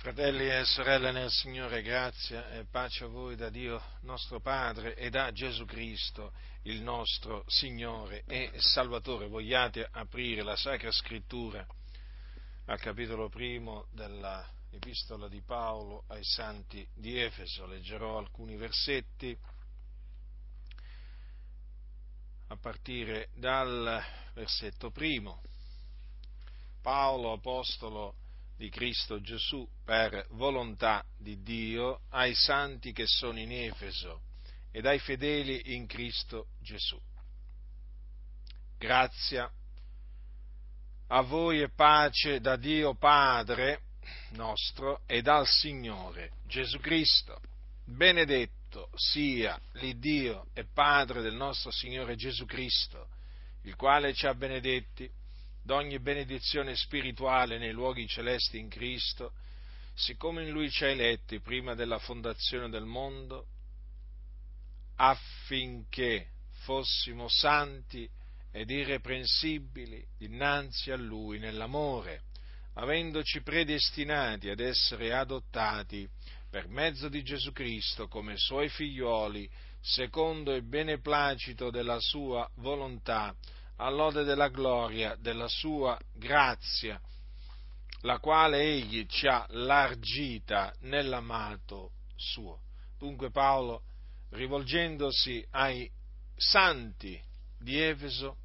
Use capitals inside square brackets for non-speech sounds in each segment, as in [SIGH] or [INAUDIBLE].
Fratelli e sorelle nel Signore, grazia e pace a voi da Dio nostro Padre e da Gesù Cristo, il nostro Signore e Salvatore. Vogliate aprire la Sacra Scrittura al capitolo primo dell'Epistola di Paolo ai Santi di Efeso. Leggerò alcuni versetti a partire dal versetto primo. Paolo, apostolo di Cristo Gesù per volontà di Dio ai santi che sono in Efeso ed ai fedeli in Cristo Gesù. Grazia a voi e pace da Dio Padre nostro e dal Signore Gesù Cristo. Benedetto sia l'Iddio e Padre del nostro Signore Gesù Cristo, il quale ci ha benedetti d'ogni benedizione spirituale nei luoghi celesti in Cristo, siccome in Lui ci ha eletti prima della fondazione del mondo, affinché fossimo santi ed irreprensibili dinanzi a Lui nell'amore, avendoci predestinati ad essere adottati per mezzo di Gesù Cristo come Suoi figlioli, secondo il beneplacito della Sua volontà, all'ode della gloria della sua grazia, la quale egli ci ha largita nell'amato suo. Dunque Paolo, rivolgendosi ai santi di Efeso,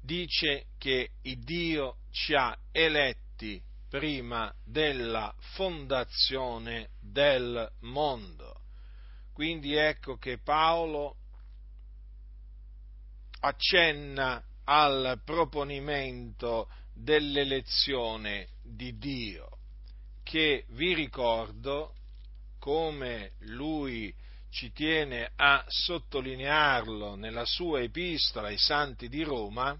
dice che il Dio ci ha eletti prima della fondazione del mondo. Quindi ecco che Paolo accenna al proponimento dell'elezione di Dio, che vi ricordo, come lui ci tiene a sottolinearlo nella sua epistola ai santi di Roma,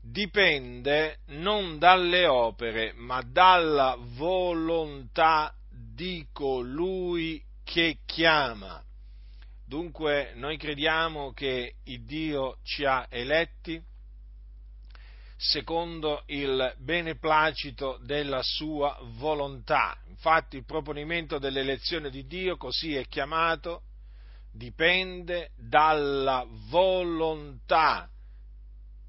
dipende non dalle opere, ma dalla volontà di colui che chiama. Dunque noi crediamo che il Dio ci ha eletti secondo il beneplacito della sua volontà. Infatti il proponimento dell'elezione di Dio, così è chiamato, dipende dalla volontà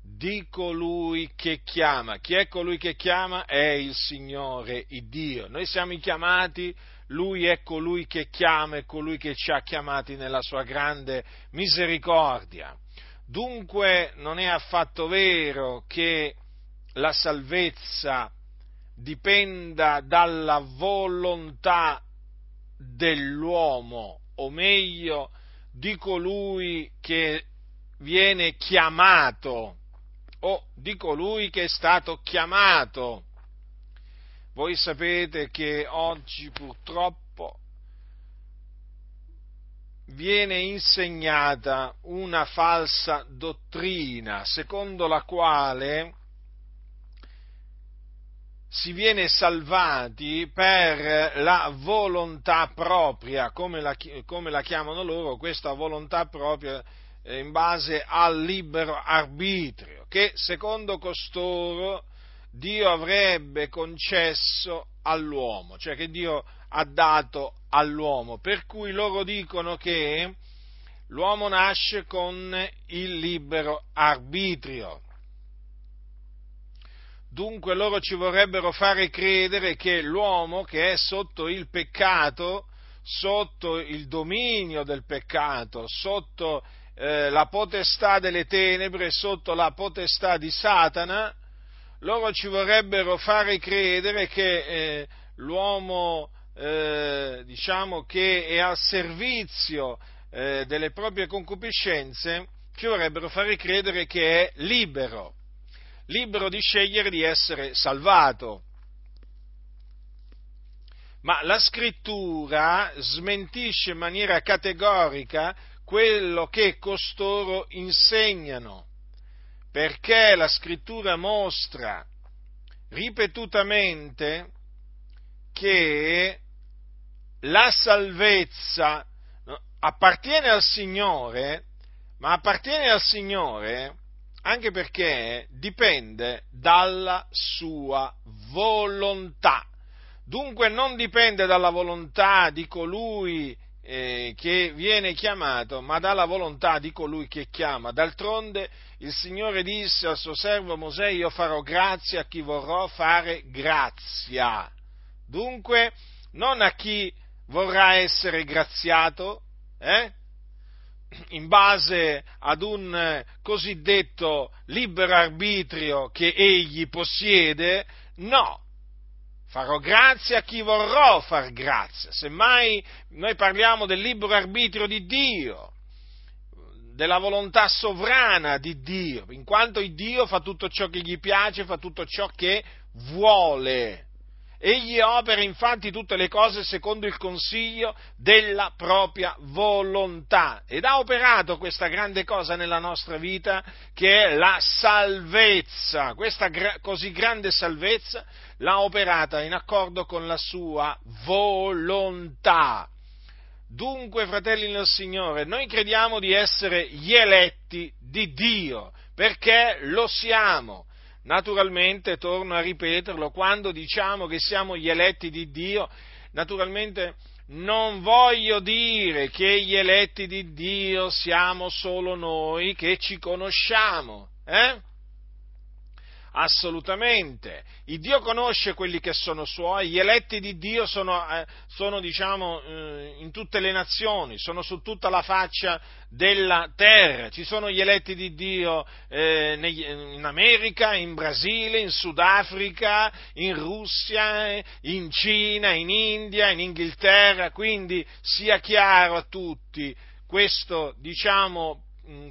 di colui che chiama. Chi è colui che chiama? È il Signore, il Dio. Noi siamo chiamati lui è colui che chiama e colui che ci ha chiamati nella sua grande misericordia. Dunque non è affatto vero che la salvezza dipenda dalla volontà dell'uomo, o meglio, di colui che viene chiamato o di colui che è stato chiamato. Voi sapete che oggi purtroppo viene insegnata una falsa dottrina secondo la quale si viene salvati per la volontà propria, come la, come la chiamano loro, questa volontà propria eh, in base al libero arbitrio, che secondo costoro Dio avrebbe concesso all'uomo, cioè che Dio ha dato all'uomo, per cui loro dicono che l'uomo nasce con il libero arbitrio. Dunque loro ci vorrebbero fare credere che l'uomo che è sotto il peccato, sotto il dominio del peccato, sotto eh, la potestà delle tenebre, sotto la potestà di Satana, loro ci vorrebbero fare credere che eh, l'uomo, eh, diciamo, che è al servizio eh, delle proprie concupiscenze, ci vorrebbero fare credere che è libero, libero di scegliere di essere salvato. Ma la scrittura smentisce in maniera categorica quello che costoro insegnano perché la scrittura mostra ripetutamente che la salvezza appartiene al Signore, ma appartiene al Signore anche perché dipende dalla sua volontà. Dunque non dipende dalla volontà di colui eh, che viene chiamato, ma dalla volontà di colui che chiama. D'altronde il Signore disse al suo servo Mosè, io farò grazia a chi vorrò fare grazia. Dunque, non a chi vorrà essere graziato, eh? in base ad un cosiddetto libero arbitrio che egli possiede, no, farò grazia a chi vorrò far grazia. Semmai noi parliamo del libero arbitrio di Dio, della volontà sovrana di Dio, in quanto Dio fa tutto ciò che gli piace, fa tutto ciò che vuole. Egli opera infatti tutte le cose secondo il consiglio della propria volontà ed ha operato questa grande cosa nella nostra vita che è la salvezza. Questa gra- così grande salvezza l'ha operata in accordo con la sua volontà. Dunque, fratelli nel Signore, noi crediamo di essere gli eletti di Dio, perché lo siamo. Naturalmente, torno a ripeterlo, quando diciamo che siamo gli eletti di Dio, naturalmente non voglio dire che gli eletti di Dio siamo solo noi che ci conosciamo, eh? Assolutamente. Il Dio conosce quelli che sono suoi, gli eletti di Dio sono, eh, sono diciamo, eh, in tutte le nazioni, sono su tutta la faccia della terra. Ci sono gli eletti di Dio eh, in America, in Brasile, in Sudafrica, in Russia, in Cina, in India, in Inghilterra, quindi sia chiaro a tutti questo, diciamo,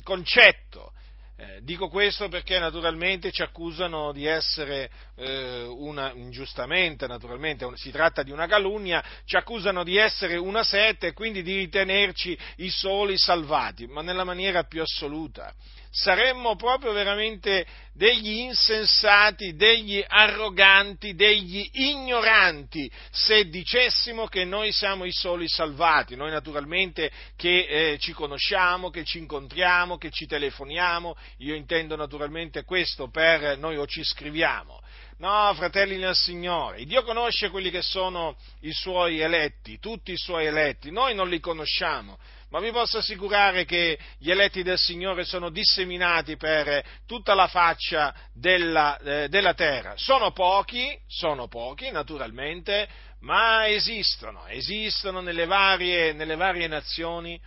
concetto eh, dico questo perché naturalmente ci accusano di essere eh, una, ingiustamente, naturalmente, si tratta di una calunnia, ci accusano di essere una sette e quindi di ritenerci i soli salvati, ma nella maniera più assoluta saremmo proprio veramente degli insensati, degli arroganti, degli ignoranti se dicessimo che noi siamo i soli salvati, noi naturalmente che eh, ci conosciamo, che ci incontriamo, che ci telefoniamo, io intendo naturalmente questo per noi o ci scriviamo. No, fratelli nel Signore, Dio conosce quelli che sono i suoi eletti, tutti i suoi eletti, noi non li conosciamo, ma vi posso assicurare che gli eletti del Signore sono disseminati per tutta la faccia della, eh, della terra. Sono pochi, sono pochi naturalmente, ma esistono, esistono nelle varie, nelle varie nazioni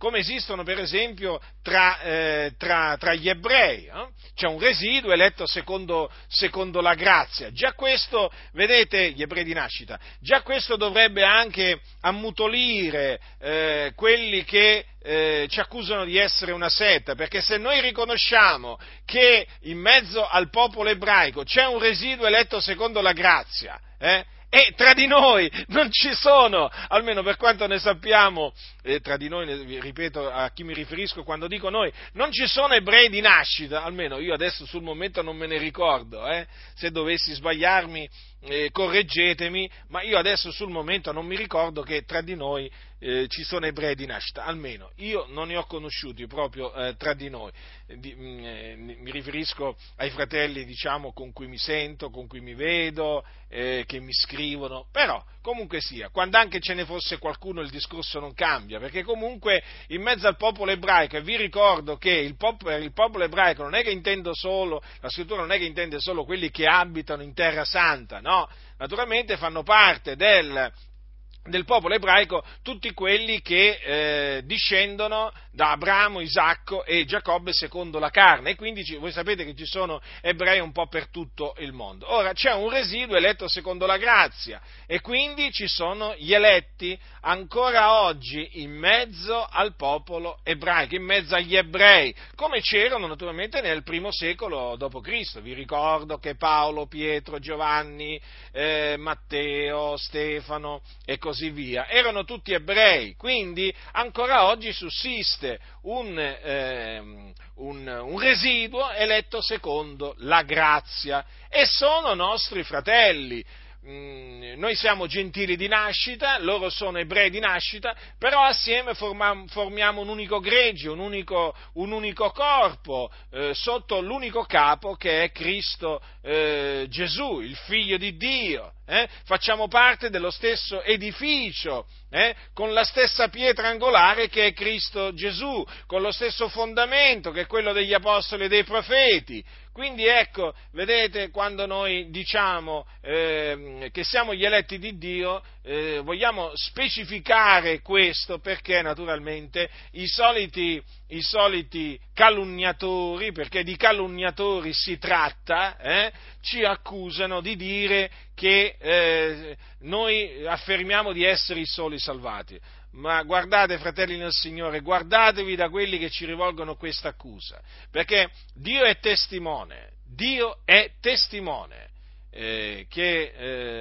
come esistono per esempio tra, eh, tra, tra gli ebrei. Eh? C'è un residuo eletto secondo, secondo, la grazia. Già questo, vedete, gli ebrei di nascita, già questo dovrebbe anche ammutolire eh, quelli che eh, ci accusano di essere una setta, perché se noi riconosciamo che in mezzo al popolo ebraico c'è un residuo eletto secondo la grazia, eh, e tra di noi non ci sono, almeno per quanto ne sappiamo, e tra di noi, ripeto a chi mi riferisco quando dico noi, non ci sono ebrei di nascita, almeno io adesso sul momento non me ne ricordo, eh? se dovessi sbagliarmi eh, correggetemi, ma io adesso sul momento non mi ricordo che tra di noi eh, ci sono ebrei di nascita, almeno io non ne ho conosciuti proprio eh, tra di noi, di, mh, mm, eh, mi riferisco ai fratelli diciamo, con cui mi sento, con cui mi vedo, eh, che mi scrivono, però comunque sia, quando anche ce ne fosse qualcuno il discorso non cambia, perché comunque in mezzo al popolo ebraico, e vi ricordo che il popolo, il popolo ebraico non è che intendo solo, la scrittura non è che intende solo quelli che abitano in terra santa, no? Naturalmente fanno parte del, del popolo ebraico tutti quelli che eh, discendono da Abramo, Isacco e Giacobbe secondo la carne e quindi voi sapete che ci sono ebrei un po' per tutto il mondo. Ora c'è un residuo eletto secondo la grazia e quindi ci sono gli eletti ancora oggi in mezzo al popolo ebraico, in mezzo agli ebrei, come c'erano naturalmente nel primo secolo d.C. Vi ricordo che Paolo, Pietro, Giovanni, eh, Matteo, Stefano e così via erano tutti ebrei, quindi ancora oggi sussiste un, eh, un, un residuo eletto secondo la grazia e sono nostri fratelli mh, noi siamo gentili di nascita, loro sono ebrei di nascita, però assieme formiamo, formiamo un unico gregge, un unico, un unico corpo, eh, sotto l'unico capo che è Cristo eh, Gesù, il figlio di Dio. Eh? Facciamo parte dello stesso edificio, eh? con la stessa pietra angolare che è Cristo Gesù, con lo stesso fondamento che è quello degli apostoli e dei profeti. Quindi ecco, vedete, quando noi diciamo eh, che siamo gli eletti di Dio, eh, vogliamo specificare questo perché naturalmente i soliti, i soliti calunniatori, perché di calunniatori si tratta, eh, ci accusano di dire che eh, noi affermiamo di essere i soli salvati. Ma guardate, fratelli nel Signore, guardatevi da quelli che ci rivolgono questa accusa, perché Dio è testimone, Dio è testimone eh, che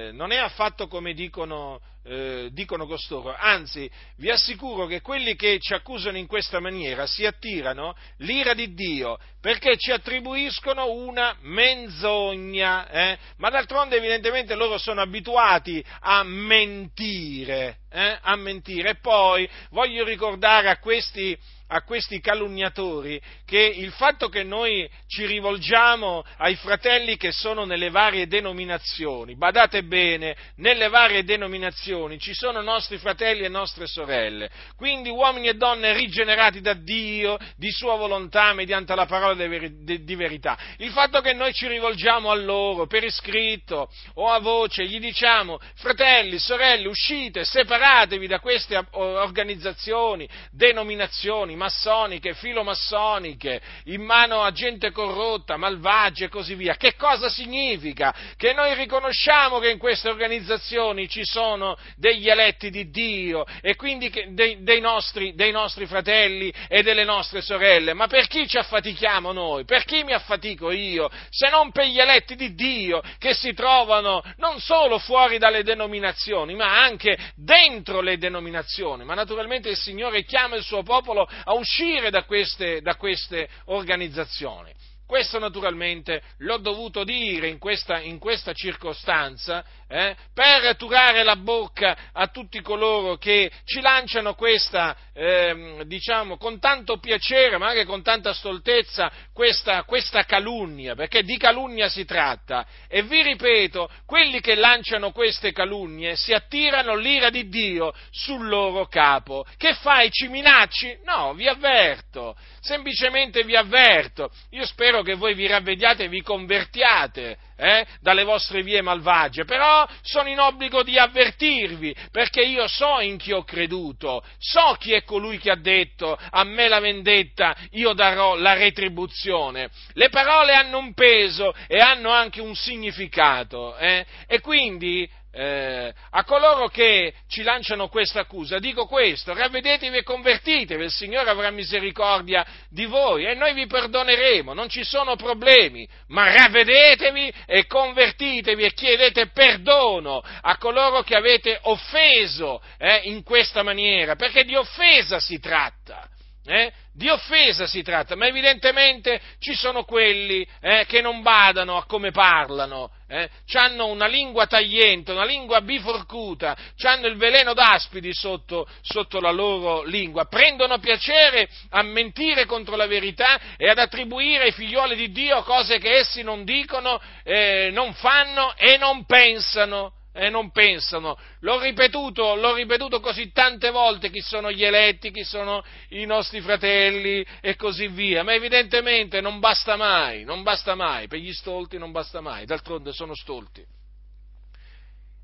eh, non è affatto come dicono, eh, dicono, costoro, anzi vi assicuro che quelli che ci accusano in questa maniera si attirano l'ira di Dio perché ci attribuiscono una menzogna, eh? ma d'altronde evidentemente loro sono abituati a mentire, eh? a mentire. E poi voglio ricordare a questi a questi calunniatori che il fatto che noi ci rivolgiamo ai fratelli che sono nelle varie denominazioni, badate bene, nelle varie denominazioni ci sono nostri fratelli e nostre sorelle, quindi uomini e donne rigenerati da Dio, di sua volontà, mediante la parola di verità. Il fatto che noi ci rivolgiamo a loro per iscritto o a voce, gli diciamo fratelli, sorelle, uscite, separatevi da queste organizzazioni, denominazioni, massoniche, filomassoniche, in mano a gente corrotta, malvagia e così via. Che cosa significa? Che noi riconosciamo che in queste organizzazioni ci sono degli eletti di Dio e quindi dei, dei, nostri, dei nostri fratelli e delle nostre sorelle, ma per chi ci affatichiamo noi? Per chi mi affatico io? Se non per gli eletti di Dio che si trovano non solo fuori dalle denominazioni, ma anche dentro le denominazioni. Ma naturalmente il Signore chiama il suo popolo a uscire da queste, da queste organizzazioni. Questo naturalmente l'ho dovuto dire in questa, in questa circostanza eh, per turare la bocca a tutti coloro che ci lanciano questa, eh, diciamo, con tanto piacere, ma anche con tanta stoltezza, questa, questa calunnia, perché di calunnia si tratta. E vi ripeto, quelli che lanciano queste calunnie si attirano l'ira di Dio sul loro capo. Che fai? Ci minacci? No, vi avverto, semplicemente vi avverto. Io spero che voi vi ravvediate e vi convertiate eh, dalle vostre vie malvagie, però sono in obbligo di avvertirvi, perché io so in chi ho creduto, so chi è colui che ha detto a me la vendetta, io darò la retribuzione. Le parole hanno un peso e hanno anche un significato, eh? e quindi eh, a coloro che ci lanciano questa accusa, dico questo, ravvedetevi e convertitevi, il Signore avrà misericordia di voi e noi vi perdoneremo, non ci sono problemi, ma ravvedetevi e convertitevi e chiedete perdono a coloro che avete offeso eh, in questa maniera, perché di offesa si tratta. Eh? Di offesa si tratta, ma evidentemente ci sono quelli eh, che non badano a come parlano, eh? hanno una lingua tagliente, una lingua biforcuta, hanno il veleno d'aspidi sotto, sotto, la loro lingua, prendono piacere a mentire contro la verità e ad attribuire ai figlioli di Dio cose che essi non dicono, eh, non fanno e non pensano e non pensano. L'ho ripetuto, l'ho ripetuto così tante volte chi sono gli eletti, chi sono i nostri fratelli e così via, ma evidentemente non basta mai, non basta mai, per gli stolti non basta mai, d'altronde sono stolti.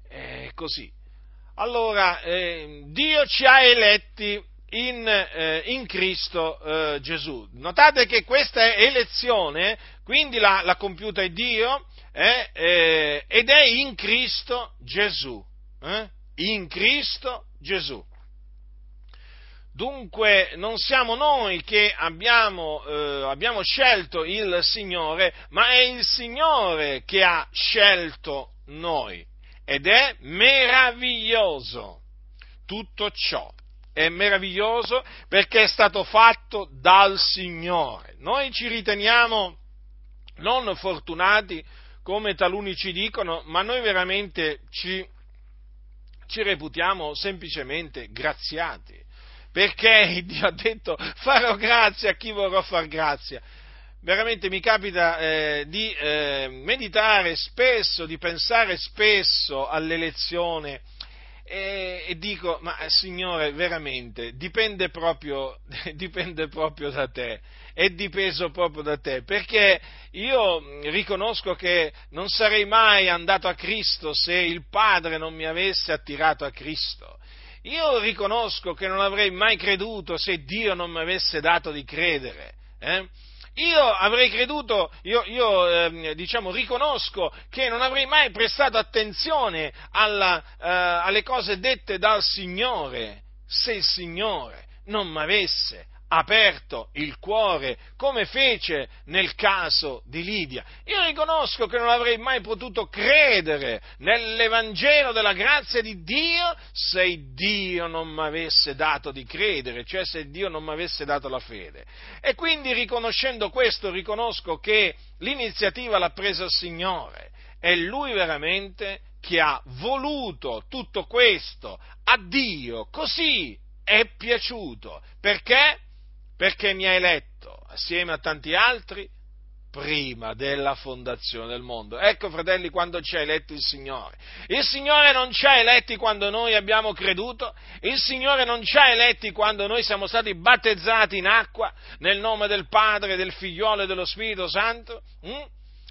È così. Allora, eh, Dio ci ha eletti in, eh, in Cristo eh, Gesù. Notate che questa elezione, quindi l'ha, compiuta Dio, eh, eh, ed è in Cristo Gesù. Eh? In Cristo Gesù. Dunque non siamo noi che abbiamo, eh, abbiamo, scelto il Signore, ma è il Signore che ha scelto noi. Ed è meraviglioso tutto ciò. È meraviglioso perché è stato fatto dal Signore. Noi ci riteniamo non fortunati come taluni ci dicono, ma noi veramente ci, ci reputiamo semplicemente graziati, perché [LAUGHS] Dio ha detto farò grazia a chi vorrò far grazia. Veramente mi capita eh, di eh, meditare spesso, di pensare spesso all'elezione e, e dico, ma Signore, veramente, dipende proprio, [LAUGHS] dipende proprio da te, è dipeso proprio da te, perché io riconosco che non sarei mai andato a Cristo se il Padre non mi avesse attirato a Cristo. Io riconosco che non avrei mai creduto se Dio non mi avesse dato di credere. Eh? io avrei creduto, io, io eh, diciamo, riconosco che non avrei mai prestato attenzione alla, eh, alle cose dette dal Signore se il Signore non mi avesse aperto il cuore, come fece nel caso di Lidia. Io riconosco che non avrei mai potuto credere nell'Evangelo della grazia di Dio se Dio non mi avesse dato di credere, cioè se Dio non mi avesse dato la fede. E quindi riconoscendo questo, riconosco che l'iniziativa l'ha presa il Signore. È Lui veramente che ha voluto tutto questo a Dio, così è piaciuto. Perché? Perché mi ha eletto assieme a tanti altri prima della fondazione del mondo. Ecco, fratelli, quando ci ha eletto il Signore. Il Signore non ci ha eletti quando noi abbiamo creduto, il Signore non ci ha eletti quando noi siamo stati battezzati in acqua nel nome del Padre, del Figliolo e dello Spirito Santo. Mm?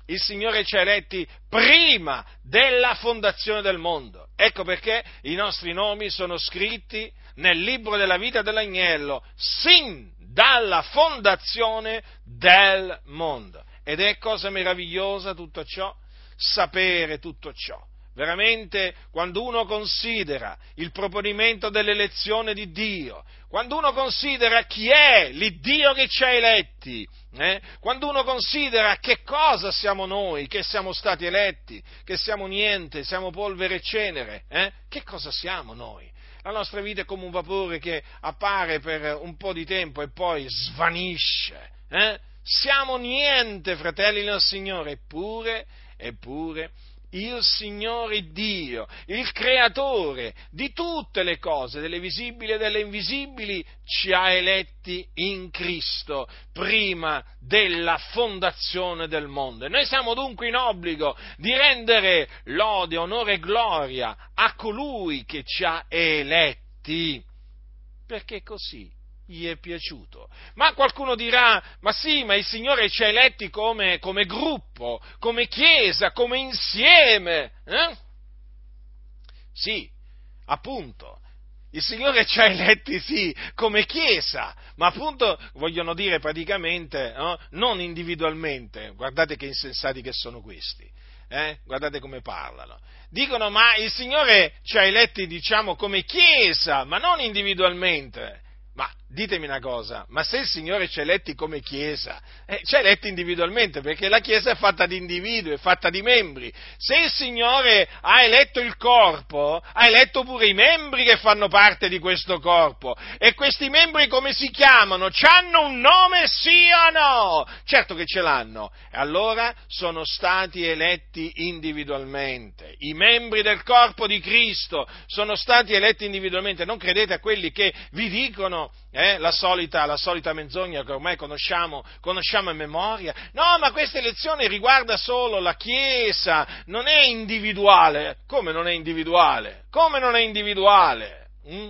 Il Signore ci ha eletti prima della fondazione del mondo. Ecco perché i nostri nomi sono scritti nel libro della vita dell'agnello, sin dalla fondazione del mondo. Ed è cosa meravigliosa tutto ciò, sapere tutto ciò. Veramente, quando uno considera il proponimento dell'elezione di Dio, quando uno considera chi è l'Iddio che ci ha eletti, eh? quando uno considera che cosa siamo noi, che siamo stati eletti, che siamo niente, siamo polvere e cenere, eh? che cosa siamo noi? La nostra vita è come un vapore che appare per un po' di tempo e poi svanisce. Eh? Siamo niente, fratelli del Signore, eppure, eppure il Signore Dio, il creatore di tutte le cose, delle visibili e delle invisibili, ci ha eletti in Cristo prima della fondazione del mondo. E noi siamo dunque in obbligo di rendere lode, onore e gloria a colui che ci ha eletti, perché così gli è piaciuto. Ma qualcuno dirà, ma sì, ma il Signore ci ha eletti come, come gruppo, come chiesa, come insieme. Eh? Sì, appunto. Il Signore ci ha eletti, sì, come Chiesa, ma appunto vogliono dire praticamente, no? non individualmente, guardate che insensati che sono questi, eh? guardate come parlano. Dicono, ma il Signore ci ha eletti, diciamo, come Chiesa, ma non individualmente. Ma ditemi una cosa, ma se il Signore ci ha eletti come Chiesa, eh, ci ha eletti individualmente, perché la Chiesa è fatta di individui, è fatta di membri. Se il Signore ha eletto il corpo, ha eletto pure i membri che fanno parte di questo corpo. E questi membri come si chiamano? Ci hanno un nome, sì o no? Certo che ce l'hanno. E allora sono stati eletti individualmente. I membri del corpo di Cristo sono stati eletti individualmente. Non credete a quelli che vi dicono eh, la, solita, la, solita, menzogna che ormai conosciamo, conosciamo a memoria. No, ma questa elezione riguarda solo la Chiesa, non è individuale. Come non è individuale? Come non è individuale? Mm?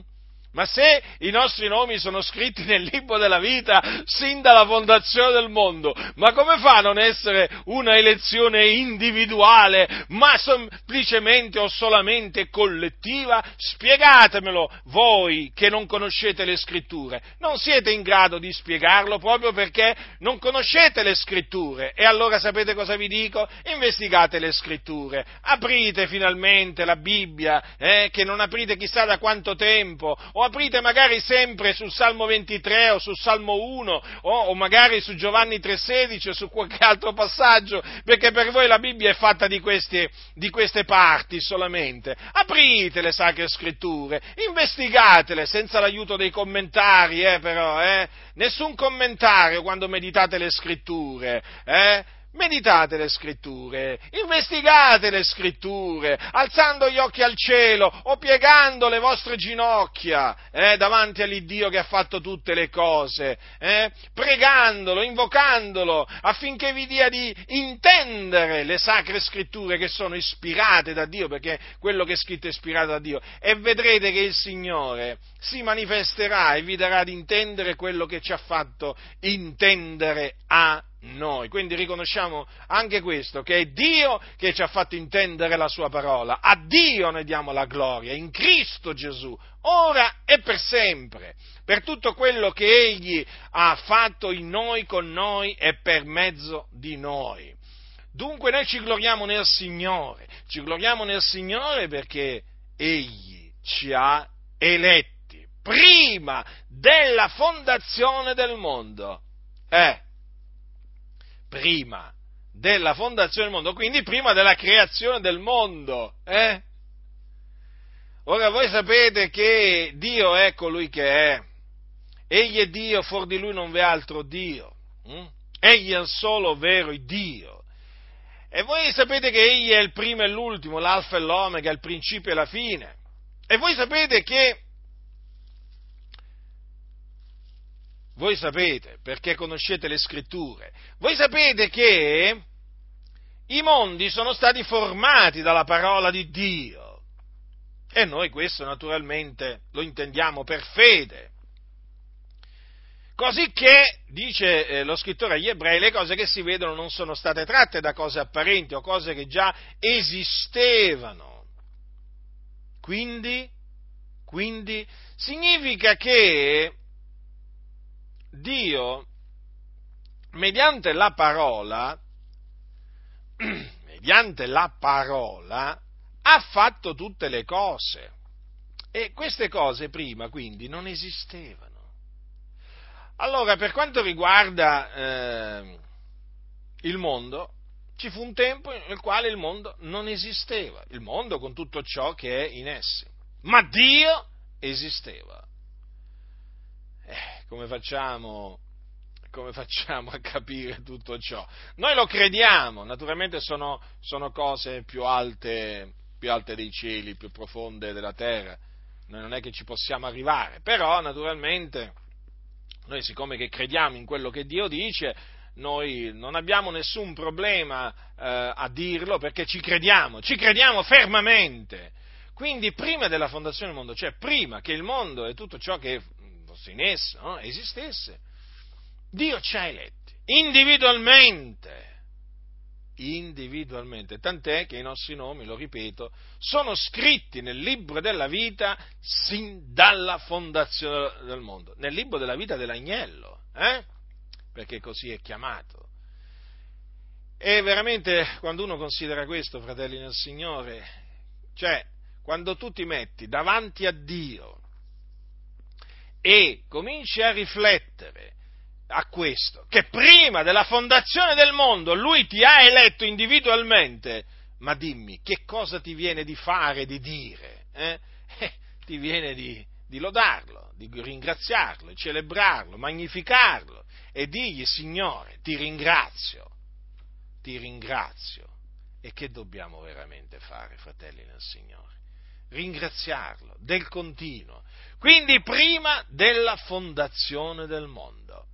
Ma se i nostri nomi sono scritti nel libro della vita sin dalla fondazione del mondo, ma come fa a non essere una elezione individuale, ma semplicemente o solamente collettiva? Spiegatemelo voi che non conoscete le scritture. Non siete in grado di spiegarlo proprio perché non conoscete le scritture. E allora sapete cosa vi dico? Investigate le scritture. Aprite finalmente la Bibbia, eh, che non aprite chissà da quanto tempo, o aprite magari sempre sul Salmo 23 o sul Salmo 1 o, o magari su Giovanni 3,16 o su qualche altro passaggio, perché per voi la Bibbia è fatta di queste, di queste parti solamente. Aprite le sacre scritture, investigatele senza l'aiuto dei commentari, eh, però, eh? Nessun commentario quando meditate le scritture, eh? Meditate le scritture, investigate le scritture, alzando gli occhi al cielo o piegando le vostre ginocchia eh, davanti all'Iddio che ha fatto tutte le cose, eh, pregandolo, invocandolo affinché vi dia di intendere le sacre scritture che sono ispirate da Dio, perché quello che è scritto è ispirato da Dio, e vedrete che il Signore si manifesterà e vi darà di intendere quello che ci ha fatto intendere a noi. Quindi riconosciamo anche questo, che è Dio che ci ha fatto intendere la sua parola. A Dio ne diamo la gloria, in Cristo Gesù, ora e per sempre, per tutto quello che Egli ha fatto in noi, con noi e per mezzo di noi. Dunque noi ci gloriamo nel Signore, ci gloriamo nel Signore perché Egli ci ha eletti prima della fondazione del mondo. Eh, prima della fondazione del mondo, quindi prima della creazione del mondo. Eh? Ora voi sapete che Dio è colui che è, egli è Dio, fuori di lui non v'è altro Dio, hm? egli è il solo vero Dio. E voi sapete che egli è il primo e l'ultimo, l'alfa e l'omega, il principio e la fine. E voi sapete che Voi sapete, perché conoscete le scritture, voi sapete che i mondi sono stati formati dalla parola di Dio. E noi questo naturalmente lo intendiamo per fede. Così che, dice eh, lo scrittore agli ebrei, le cose che si vedono non sono state tratte da cose apparenti o cose che già esistevano. Quindi, quindi significa che Dio, mediante la parola, [CLEARS THROAT] mediante la parola, ha fatto tutte le cose. E queste cose prima quindi non esistevano. Allora, per quanto riguarda eh, il mondo, ci fu un tempo nel quale il mondo non esisteva, il mondo con tutto ciò che è in esso, ma Dio esisteva. Come facciamo, come facciamo a capire tutto ciò? Noi lo crediamo, naturalmente sono, sono cose più alte, più alte dei cieli, più profonde della terra, noi non è che ci possiamo arrivare, però naturalmente noi siccome che crediamo in quello che Dio dice, noi non abbiamo nessun problema eh, a dirlo perché ci crediamo, ci crediamo fermamente. Quindi prima della fondazione del mondo, cioè prima che il mondo e tutto ciò che fosse in esso, no? esistesse, Dio ci ha eletti individualmente, individualmente, tant'è che i nostri nomi, lo ripeto, sono scritti nel libro della vita sin dalla fondazione del mondo, nel libro della vita dell'agnello, eh? perché così è chiamato. E veramente quando uno considera questo, fratelli nel Signore, cioè quando tu ti metti davanti a Dio e cominci a riflettere a questo, che prima della fondazione del mondo lui ti ha eletto individualmente, ma dimmi, che cosa ti viene di fare, di dire? Eh? [LAUGHS] Eh, ti viene di, di lodarlo, di ringraziarlo, di celebrarlo, magnificarlo e digli, Signore, ti ringrazio, ti ringrazio. E che dobbiamo veramente fare, fratelli nel Signore? Ringraziarlo del continuo, quindi prima della fondazione del mondo.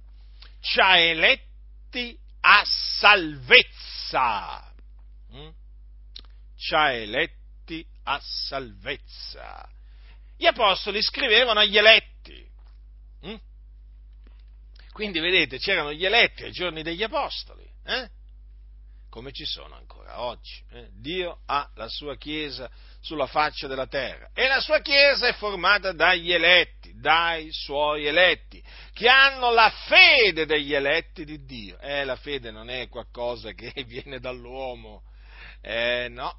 Ci ha eletti a salvezza. Mm? Ci ha eletti a salvezza. Gli apostoli scrivevano agli eletti. Mm? Quindi vedete, c'erano gli eletti ai giorni degli apostoli. Eh? come ci sono ancora oggi. Eh? Dio ha la sua Chiesa sulla faccia della terra e la sua Chiesa è formata dagli eletti, dai suoi eletti, che hanno la fede degli eletti di Dio. Eh, la fede non è qualcosa che [LAUGHS] viene dall'uomo, eh, no.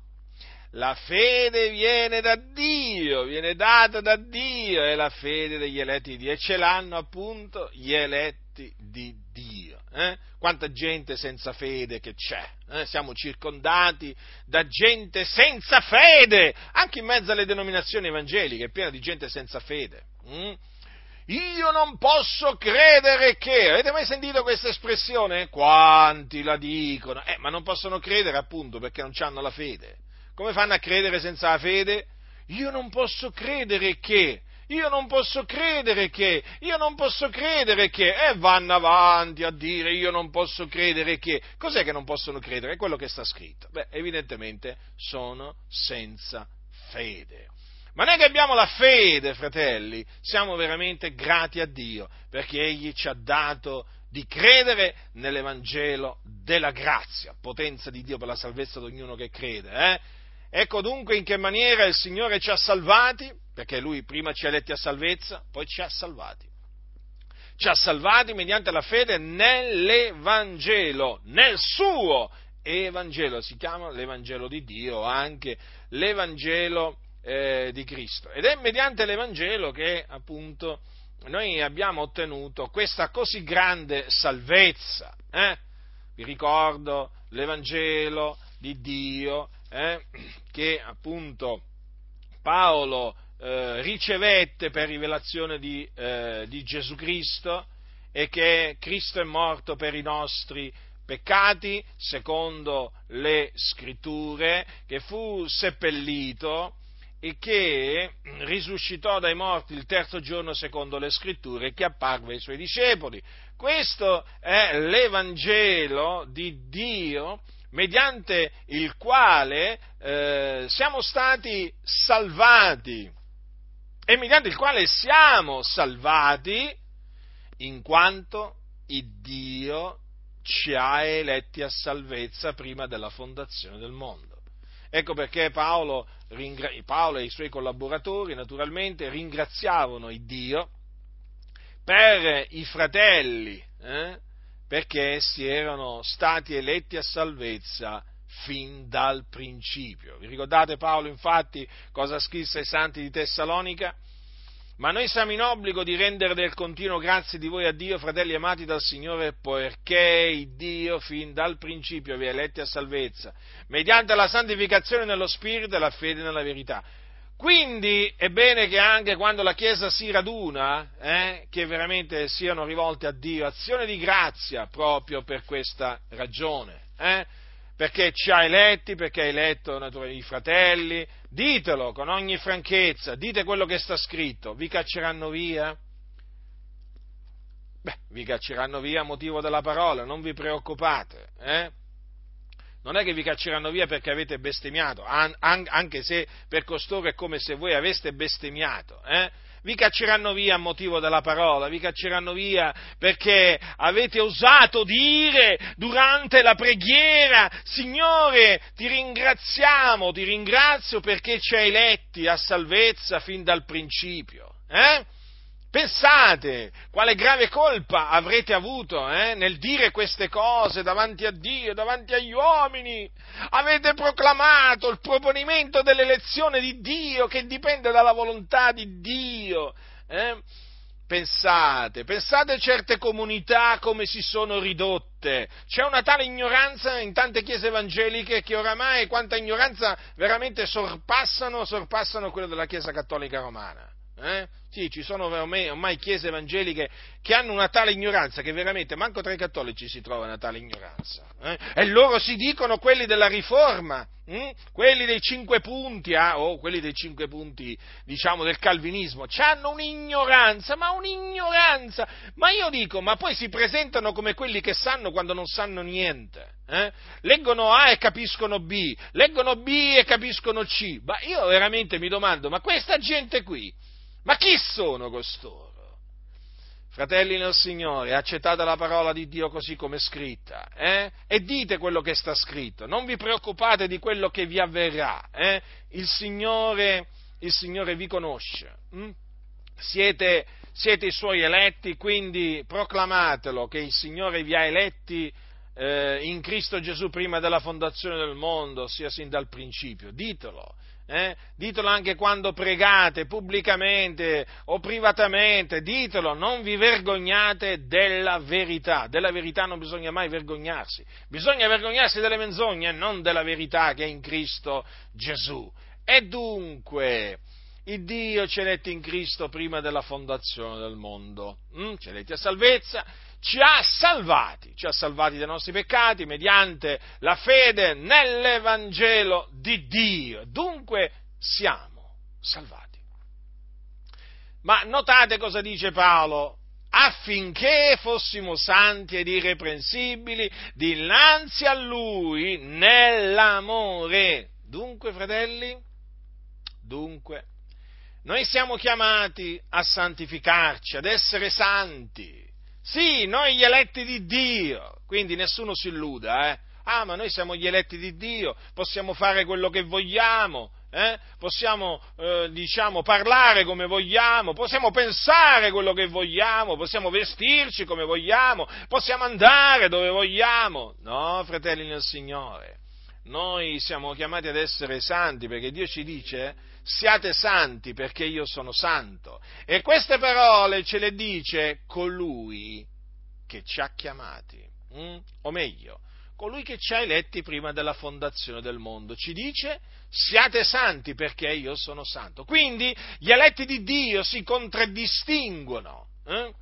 La fede viene da Dio, viene data da Dio, è la fede degli eletti di Dio e ce l'hanno appunto gli eletti di Dio. Eh? Quanta gente senza fede che c'è, eh? siamo circondati da gente senza fede, anche in mezzo alle denominazioni evangeliche, è piena di gente senza fede. Mm? io non posso credere che. Avete mai sentito questa espressione? Quanti la dicono? Eh, ma non possono credere appunto perché non hanno la fede. Come fanno a credere senza la fede? Io non posso credere che. Io non posso credere che, io non posso credere che, e vanno avanti a dire io non posso credere che. Cos'è che non possono credere? È quello che sta scritto. Beh, evidentemente sono senza fede. Ma noi che abbiamo la fede, fratelli, siamo veramente grati a Dio perché Egli ci ha dato di credere nell'Evangelo della grazia, potenza di Dio per la salvezza di ognuno che crede. Eh? Ecco dunque in che maniera il Signore ci ha salvati, perché Lui prima ci ha letti a salvezza, poi ci ha salvati. Ci ha salvati mediante la fede nell'Evangelo, nel suo Evangelo, si chiama l'Evangelo di Dio, anche l'Evangelo eh, di Cristo. Ed è mediante l'Evangelo che appunto noi abbiamo ottenuto questa così grande salvezza. Eh? Vi ricordo l'Evangelo di Dio eh? che appunto Paolo eh, ricevette per rivelazione di, eh, di Gesù Cristo e che Cristo è morto per i nostri peccati, secondo le scritture, che fu seppellito e che risuscitò dai morti il terzo giorno secondo le scritture e che apparve ai suoi discepoli. Questo è l'Evangelo di Dio mediante il quale eh, siamo stati salvati e mediante il quale siamo salvati in quanto Dio ci ha eletti a salvezza prima della fondazione del mondo. Ecco perché Paolo, Paolo e i suoi collaboratori naturalmente ringraziavano Dio per i fratelli, eh, perché essi erano stati eletti a salvezza fin dal principio. Vi ricordate Paolo infatti cosa scrisse ai santi di Tessalonica? Ma noi siamo in obbligo di rendere del continuo grazie di voi a Dio, fratelli amati dal Signore, poiché Dio fin dal principio vi ha eletti a salvezza, mediante la santificazione nello Spirito e la fede nella verità. Quindi è bene che anche quando la Chiesa si raduna, eh, che veramente siano rivolte a Dio, azione di grazia proprio per questa ragione. Eh? perché ci ha eletti, perché ha eletto i fratelli, ditelo con ogni franchezza, dite quello che sta scritto, vi cacceranno via? Beh, vi cacceranno via a motivo della parola, non vi preoccupate, eh? Non è che vi cacceranno via perché avete bestemmiato, anche se per costoro è come se voi aveste bestemmiato, eh? vi cacceranno via a motivo della parola, vi cacceranno via perché avete osato dire durante la preghiera, Signore, ti ringraziamo, ti ringrazio perché ci hai eletti a salvezza fin dal principio. Eh? Pensate quale grave colpa avrete avuto eh, nel dire queste cose davanti a Dio, davanti agli uomini. Avete proclamato il proponimento dell'elezione di Dio che dipende dalla volontà di Dio. Eh? Pensate, pensate certe comunità come si sono ridotte. C'è una tale ignoranza in tante chiese evangeliche che oramai quanta ignoranza veramente sorpassano, sorpassano quella della Chiesa Cattolica Romana. Eh? Sì, ci sono ormai, ormai, chiese evangeliche che hanno una tale ignoranza che veramente manco tra i cattolici si trova una tale ignoranza. Eh? E loro si dicono quelli della riforma, hm? quelli dei cinque punti, ah, o quelli dei cinque punti, diciamo, del calvinismo. Hanno un'ignoranza, ma un'ignoranza. Ma io dico, ma poi si presentano come quelli che sanno quando non sanno niente. Eh? Leggono A e capiscono B, leggono B e capiscono C. Ma io veramente mi domando, ma questa gente qui ma chi sono costoro? Fratelli nel Signore, accettate la parola di Dio così come è scritta eh? e dite quello che sta scritto, non vi preoccupate di quello che vi avverrà, eh? il, Signore, il, Signore, vi conosce, hm? siete, siete, i Suoi eletti, quindi proclamatelo che il Signore vi ha eletti eh, in Cristo Gesù prima della fondazione del mondo, sia sin dal principio, ditelo eh? ditelo anche quando pregate pubblicamente o privatamente, ditelo, non vi vergognate della verità, della verità non bisogna mai vergognarsi, bisogna vergognarsi delle menzogne non della verità che è in Cristo Gesù. E dunque, il Dio ci ha eletti in Cristo prima della fondazione del mondo, mm? ci ha eletti a salvezza, ci ha salvati, ci ha salvati dai nostri peccati mediante la fede nell'Evangelo di Dio. Dunque siamo salvati. Ma notate cosa dice Paolo affinché fossimo santi ed irreprensibili dinanzi a Lui nell'amore. Dunque, fratelli, dunque, noi siamo chiamati a santificarci, ad essere santi. Sì, noi gli eletti di Dio, quindi nessuno si illuda, eh? Ah, ma noi siamo gli eletti di Dio, possiamo fare quello che vogliamo, eh? possiamo eh, diciamo, parlare come vogliamo, possiamo pensare quello che vogliamo, possiamo vestirci come vogliamo, possiamo andare dove vogliamo. No, fratelli nel Signore, noi siamo chiamati ad essere santi perché Dio ci dice siate santi perché io sono santo. E queste parole ce le dice colui che ci ha chiamati, hm? o meglio, colui che ci ha eletti prima della fondazione del mondo. Ci dice siate santi perché io sono santo. Quindi gli eletti di Dio si contraddistinguono. Eh,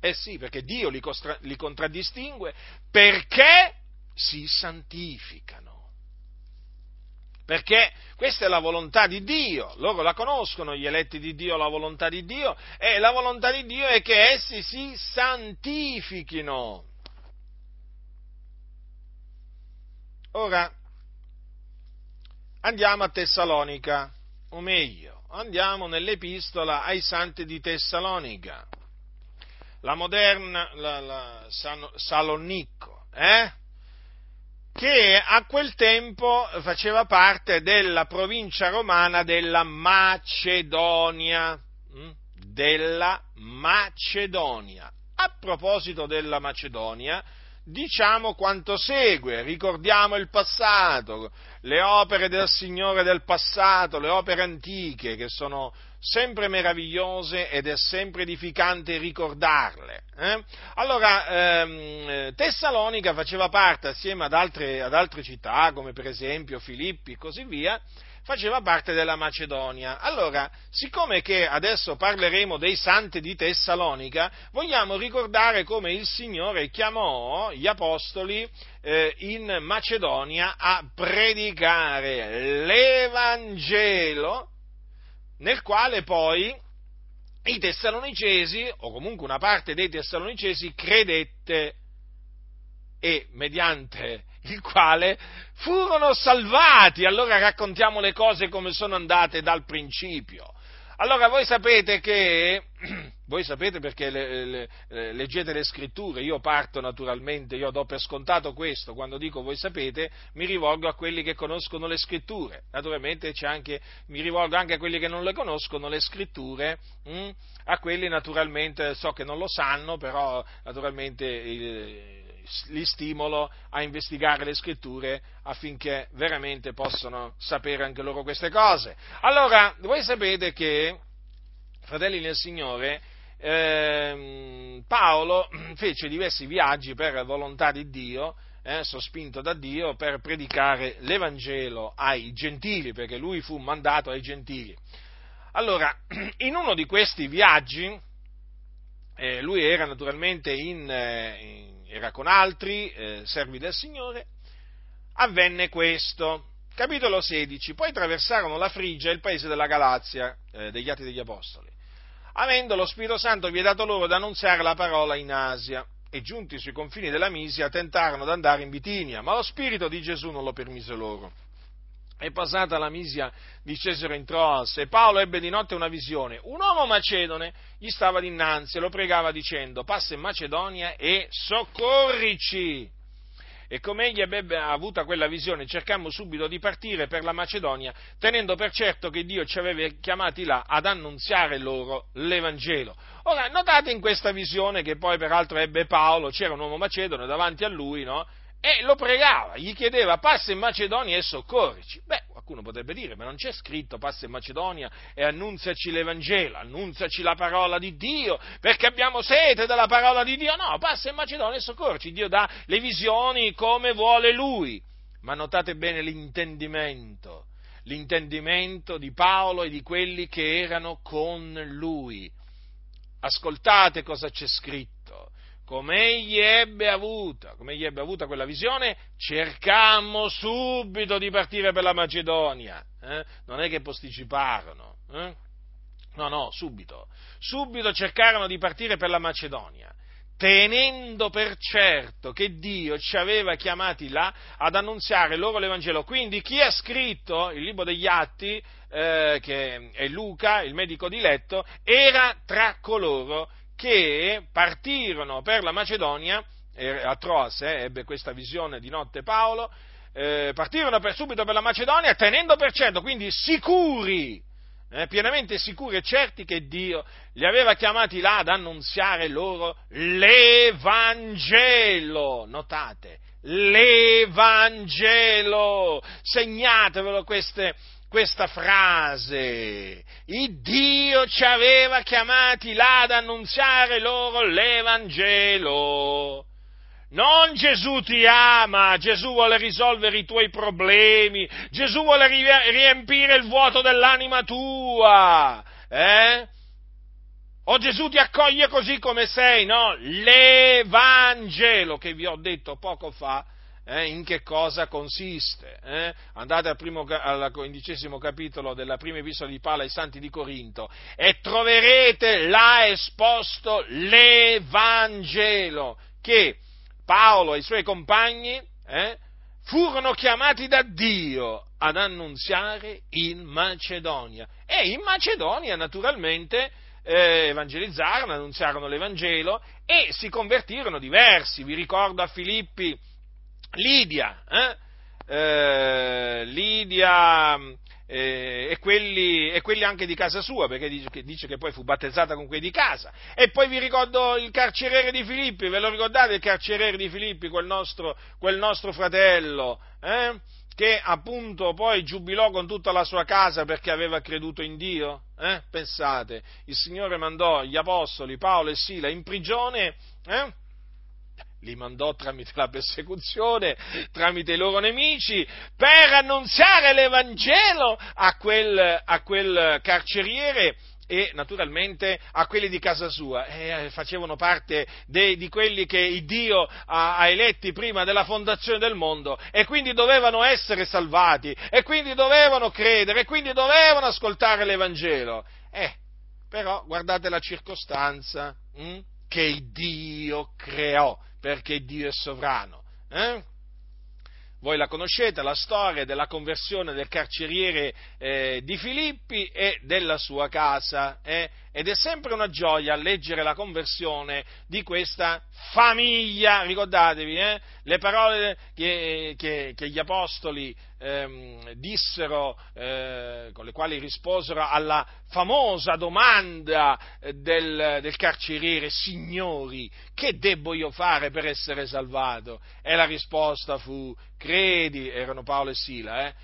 eh sì, perché Dio li, costra- li contraddistingue perché si santificano. Perché questa è la volontà di Dio, loro la conoscono, gli eletti di Dio, la volontà di Dio, e la volontà di Dio è che essi si santifichino. Ora, Andiamo a Tessalonica, o meglio, andiamo nell'epistola ai santi di Tessalonica, la moderna la, la Salonicco, eh? Che a quel tempo faceva parte della provincia romana della Macedonia, hm? della Macedonia. A proposito della Macedonia, diciamo quanto segue, ricordiamo il passato, le opere del Signore del passato, le opere antiche che sono sempre meravigliose ed è sempre edificante ricordarle. Eh? Allora, ehm, Tessalonica faceva parte assieme ad altre, ad altre città, come per esempio Filippi e così via, faceva parte della Macedonia. Allora, siccome che adesso parleremo dei santi di Tessalonica, vogliamo ricordare come il Signore chiamò gli apostoli eh, in Macedonia a predicare l'Evangelo, nel quale poi i tessalonicesi, o comunque una parte dei tessalonicesi, credette e mediante il quale furono salvati. Allora raccontiamo le cose come sono andate dal principio. Allora voi sapete che, [CLEARS THROAT] voi sapete perché le, le, le, leggete le scritture, io parto naturalmente, io do per scontato questo, quando dico voi sapete mi rivolgo a quelli che conoscono le scritture, naturalmente anche, mi rivolgo anche a quelli che non le conoscono le scritture, hm? a quelli naturalmente so che non lo sanno, però naturalmente... Il, li stimolo a investigare le scritture affinché veramente possano sapere anche loro queste cose. Allora, voi sapete che, fratelli nel Signore, eh, Paolo [CLEARS THROAT] fece diversi viaggi per volontà di Dio, eh, sospinto da Dio, per predicare l'Evangelo ai gentili, perché lui fu mandato ai gentili. Allora, [CLEARS THROAT] in uno di questi viaggi, eh, lui era naturalmente in, eh, in era con altri eh, servi del Signore, avvenne questo. Capitolo 16. Poi attraversarono la Frigia e il paese della Galazia, eh, degli Atti degli Apostoli, avendo lo Spirito Santo dato loro ad annunziare la parola in Asia. E giunti sui confini della Misia tentarono di andare in Bitinia, ma lo Spirito di Gesù non lo permise loro. E passata la Misia discesero in Troas e Paolo ebbe di notte una visione. Un uomo macedone gli stava dinanzi e lo pregava dicendo passa in Macedonia e soccorrici. E come egli ebbe avuta quella visione, cercammo subito di partire per la Macedonia, tenendo per certo che Dio ci aveva chiamati là ad annunziare loro l'Evangelo. Ora, notate in questa visione che poi peraltro ebbe Paolo, c'era un uomo macedone davanti a lui, no? e lo pregava, gli chiedeva passa in Macedonia e soccorrici. Beh, qualcuno potrebbe dire, ma non c'è scritto passa in Macedonia e annunziaci l'Evangelo, annunziaci la parola di Dio, perché abbiamo sete della parola di Dio. No, passa in Macedonia e soccorrici. Dio dà le visioni come vuole Lui. Ma notate bene l'intendimento l'intendimento di Paolo e di quelli che erano con lui. Ascoltate cosa c'è scritto. Come egli ebbe avuta, come egli ebbe avuta quella visione, cercammo subito di partire per la Macedonia. Eh? Non è che posticiparono. Eh? No, no, subito. Subito cercarono di partire per la Macedonia tenendo per certo che Dio ci aveva chiamati là ad annunziare loro l'Evangelo. Quindi chi ha scritto il libro degli Atti, eh, che è Luca, il medico di letto, era tra coloro che partirono per la Macedonia, a Troas eh, ebbe questa visione di notte Paolo, eh, partirono per, subito per la Macedonia tenendo per certo, quindi sicuri eh, pienamente sicuri e certi che Dio li aveva chiamati là ad annunziare loro l'Evangelo. Notate, l'Evangelo. Segnatevelo queste, questa frase. Il Dio ci aveva chiamati là ad annunziare loro l'Evangelo. Non Gesù ti ama, Gesù vuole risolvere i tuoi problemi, Gesù vuole riempire il vuoto dell'anima tua, eh? O Gesù ti accoglie così come sei, no? L'Evangelo che vi ho detto poco fa, eh, in che cosa consiste. Eh? Andate al, primo, al quindicesimo capitolo della prima epistola di Paolo ai Santi di Corinto e troverete là esposto l'Evangelo che Paolo e i suoi compagni eh, furono chiamati da Dio ad annunziare in Macedonia. E in Macedonia, naturalmente, eh, evangelizzarono, annunziarono l'Evangelo e si convertirono diversi. Vi ricordo a Filippi Lidia, eh? Eh, Lidia eh, e, quelli, e, quelli, anche di casa sua, perché dice che, dice che, poi fu battezzata con quelli di casa. E poi vi ricordo il carceriere di Filippi, ve lo ricordate il carceriere di Filippi, quel nostro, quel nostro fratello, eh? che appunto poi giubilò con tutta la sua casa perché aveva creduto in Dio? Eh? Pensate, il Signore mandò gli apostoli Paolo e Sila in prigione eh? Li mandò tramite la persecuzione, tramite i loro nemici, per annunziare l'Evangelo a quel, a quel carceriere e naturalmente a quelli di casa sua, eh, facevano parte de, di quelli che Dio ha, ha, eletti prima della fondazione del mondo e quindi dovevano essere salvati e quindi dovevano credere e quindi dovevano ascoltare l'Evangelo. Eh, però guardate la circostanza hm, che Dio creò perché Dio è sovrano. Eh? Voi la conoscete, la storia della conversione del carceriere eh, di Filippi e della sua casa. Eh? Ed è sempre una gioia leggere la conversione di questa famiglia. Ricordatevi eh? le parole che, che, che gli apostoli ehm, dissero, eh, con le quali risposero alla famosa domanda eh, del, del, carceriere, signori, che debbo io fare per essere salvato? E la risposta fu, credi, erano Paolo e Sila, eh,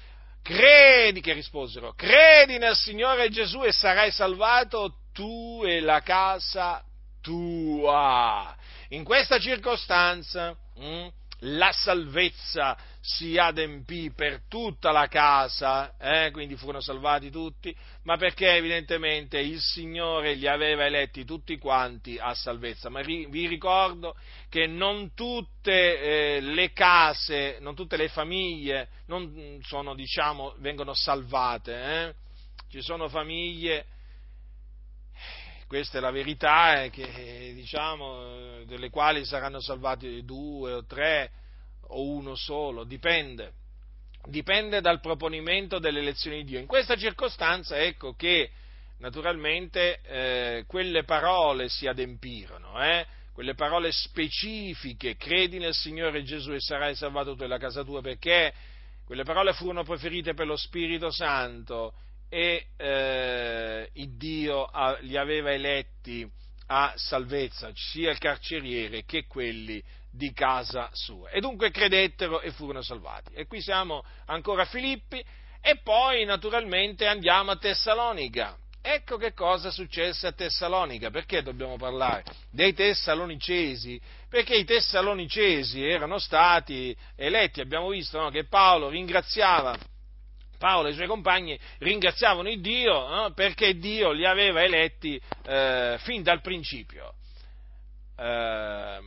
credi, che risposero, credi nel Signore Gesù e sarai salvato tu e la casa tua. In questa circostanza, mh, hm, la salvezza si adempì per tutta la casa, eh? quindi furono salvati tutti, ma perché evidentemente il Signore li aveva eletti tutti quanti a salvezza. Ma vi ricordo che non tutte eh, le case, non tutte le famiglie sono, diciamo, vengono salvate, eh? ci sono famiglie questa è la verità, eh, che, diciamo, delle quali saranno salvati due o tre o uno solo, dipende, dipende dal proponimento delle elezioni di Dio. In questa circostanza ecco che naturalmente eh, quelle parole si adempirono, eh? quelle parole specifiche, credi nel Signore Gesù e sarai salvato tu e la casa tua, perché quelle parole furono preferite per lo Spirito Santo e eh, Dio li aveva eletti a salvezza, sia il carceriere che quelli di casa sua. E dunque credettero e furono salvati. E qui siamo ancora a Filippi e poi naturalmente andiamo a Tessalonica. Ecco che cosa successe a Tessalonica, perché dobbiamo parlare dei Tessalonicesi? Perché i Tessalonicesi erano stati eletti, abbiamo visto no, che Paolo ringraziava Paolo e i suoi compagni ringraziavano il Dio eh, perché Dio li aveva eletti eh, fin dal principio, eh,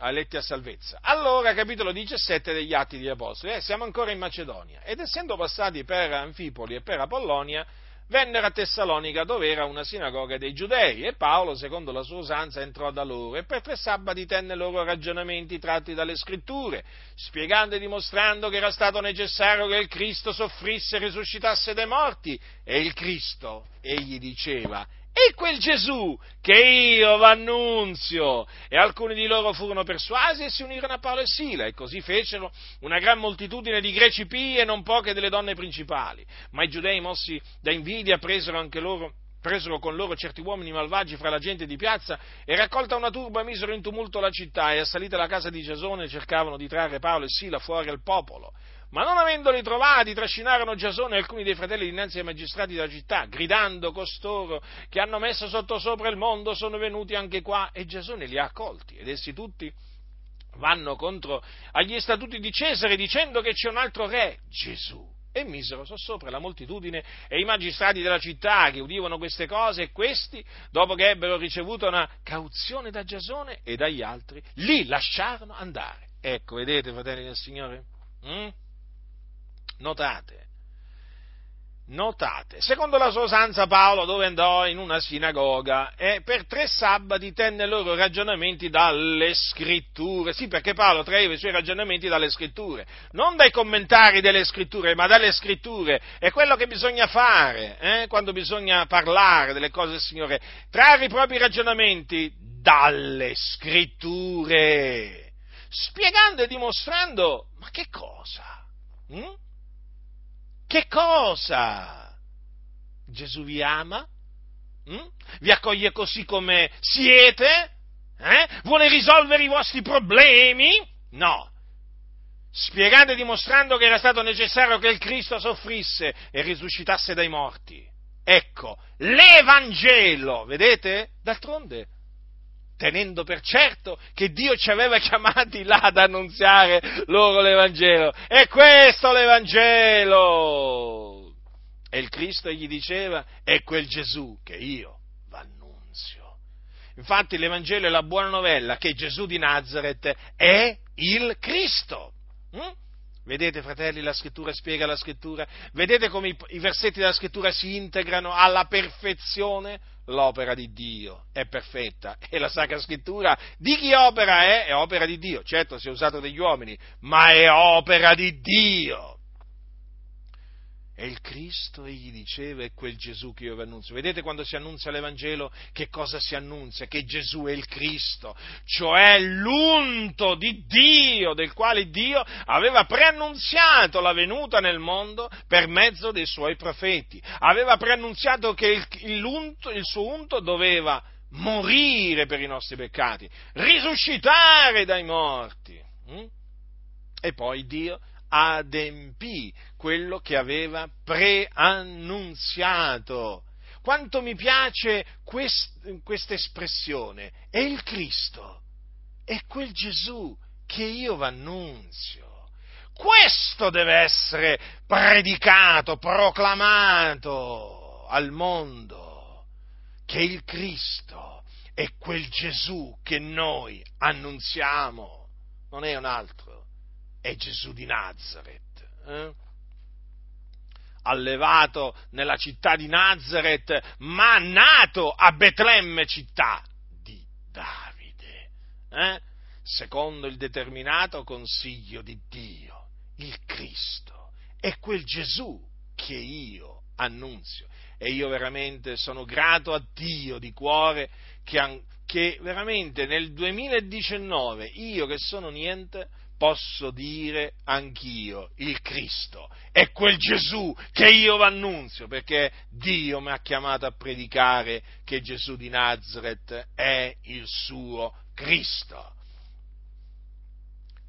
eletti a salvezza. Allora, capitolo 17 degli Atti degli Apostoli, eh, siamo ancora in Macedonia. Ed essendo passati per Anfipoli e per Apollonia, vennero a Tessalonica dove era una sinagoga dei giudei. E Paolo, secondo la sua usanza, entrò da loro e per tre sabati tenne loro ragionamenti tratti dalle scritture, spiegando e dimostrando che era stato necessario che il Cristo soffrisse e risuscitasse dai morti. E il Cristo, egli diceva, e quel Gesù che io v'annunzio. E alcuni di loro furono persuasi e si unirono a Paolo e Sila, e così fecero una gran moltitudine di greci pii e non poche delle donne principali. Ma i giudei, mossi da invidia, presero anche loro presero con loro certi uomini malvagi fra la gente di piazza e raccolta una turba misero in tumulto la città e assalita la casa di Giasone cercavano di trarre Paolo e Sila fuori al popolo ma non avendoli trovati, trascinarono Giasone e alcuni dei fratelli dinanzi ai magistrati della città, gridando costoro che hanno messo sotto sopra il mondo sono venuti anche qua e Giasone li ha accolti ed essi tutti vanno contro agli statuti di Cesare dicendo che c'è un altro re, Gesù. E misero sossopra la moltitudine e i magistrati della città che udivano queste cose e questi, dopo che ebbero ricevuto una cauzione da Giasone e dagli altri, li lasciarono andare. Ecco, vedete, fratelli del Signore? Mm? Notate, notate, secondo la sua usanza Paolo dove andò? In una sinagoga e per tre sabati tenne loro ragionamenti dalle scritture, sì perché Paolo traeva i suoi ragionamenti dalle scritture, non dai commentari delle scritture, ma dalle scritture, è quello che bisogna fare eh, quando bisogna parlare delle cose del Signore, trarre i propri ragionamenti dalle scritture, spiegando e dimostrando, ma che cosa? Hm? Che cosa? Gesù vi ama? Mm? Vi accoglie così come siete? Eh? Vuole risolvere i vostri problemi? No. Spiegando e dimostrando che era stato necessario che il Cristo soffrisse e risuscitasse dai morti. Ecco, l'Evangelo, vedete? D'altronde, tenendo per certo che Dio ci aveva chiamati là ad annunziare loro l'Evangelo. E questo l'Evangelo! E il Cristo gli diceva, è quel Gesù che io v'annunzio. Infatti l'Evangelo è la buona novella che Gesù di Nazareth è il Cristo. Hm? Vedete, fratelli, la scrittura spiega la scrittura? Vedete come i, i versetti della scrittura si integrano alla perfezione? L'opera di Dio è perfetta [LAUGHS] e la Sacra Scrittura di chi opera è? È opera di Dio. Certo, si è usato degli uomini, ma è opera di Dio è il Cristo, egli diceva, è quel Gesù che io vi annunzio. Vedete quando si annunzia l'Evangelo che cosa si annunzia? Che Gesù è il Cristo, cioè l'unto di Dio, del quale Dio aveva preannunziato la venuta nel mondo per mezzo dei suoi profeti. Aveva preannunziato che il, il, suo unto doveva morire per i nostri peccati, risuscitare dai morti. Hm? E poi Dio adempì quello che aveva preannunziato. Quanto mi piace quest, questa espressione, è il Cristo, è quel Gesù che io v'annunzio. Questo deve essere predicato, proclamato al mondo, che il Cristo è quel Gesù che noi annunziamo, non è un altro è Gesù di Nazareth. Eh? Allevato nella città di Nazareth, ma nato a Betlemme, città di Davide, eh? secondo il determinato consiglio di Dio, il Cristo. È quel Gesù che io annunzio. E io veramente sono grato a Dio di cuore che, che veramente nel 2019 io che sono niente posso dire anch'io, il Cristo, è quel Gesù che io v'annunzio, perché Dio mi ha chiamato a predicare che Gesù di Nazareth è il suo Cristo.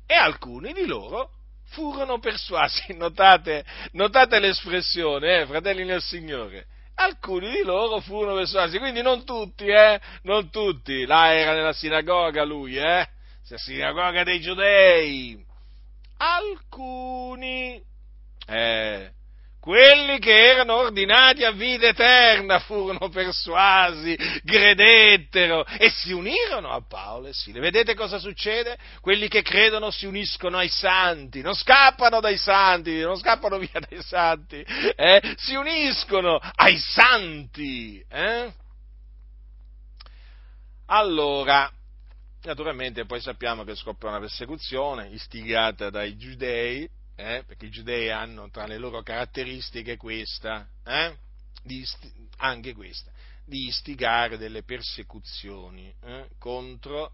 E alcuni di loro furono persuasi, [LAUGHS] notate, notate l'espressione, eh, fratelli nel Signore, alcuni di loro furono persuasi, quindi non tutti, eh, non tutti, là era nella sinagoga lui, eh, la sinagoga dei giudei, alcuni, eh, quelli che erano ordinati a vita eterna furono persuasi, credettero e si unirono a Paolo e Sile. Vedete cosa succede? Quelli che credono si uniscono ai santi, non scappano dai santi, non scappano via dai santi, eh? si uniscono ai santi. Eh? Allora, naturalmente poi sappiamo che scoppia una persecuzione istigata dai giudei, eh, perché i giudei hanno tra le loro caratteristiche questa, eh, isti- anche questa, di istigare delle persecuzioni eh, contro,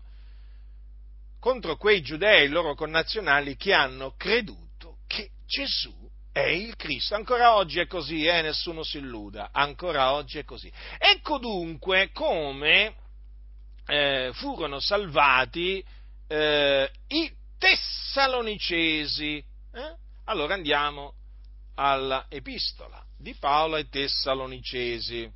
contro quei giudei, i loro connazionali, che hanno creduto che Gesù è il Cristo. Ancora oggi è così, eh, nessuno si illuda, ancora oggi è così. Ecco dunque come eh, furono salvati eh, i Tessalonicesi. Eh? Allora andiamo alla epistola di Paolo ai Tessalonicesi.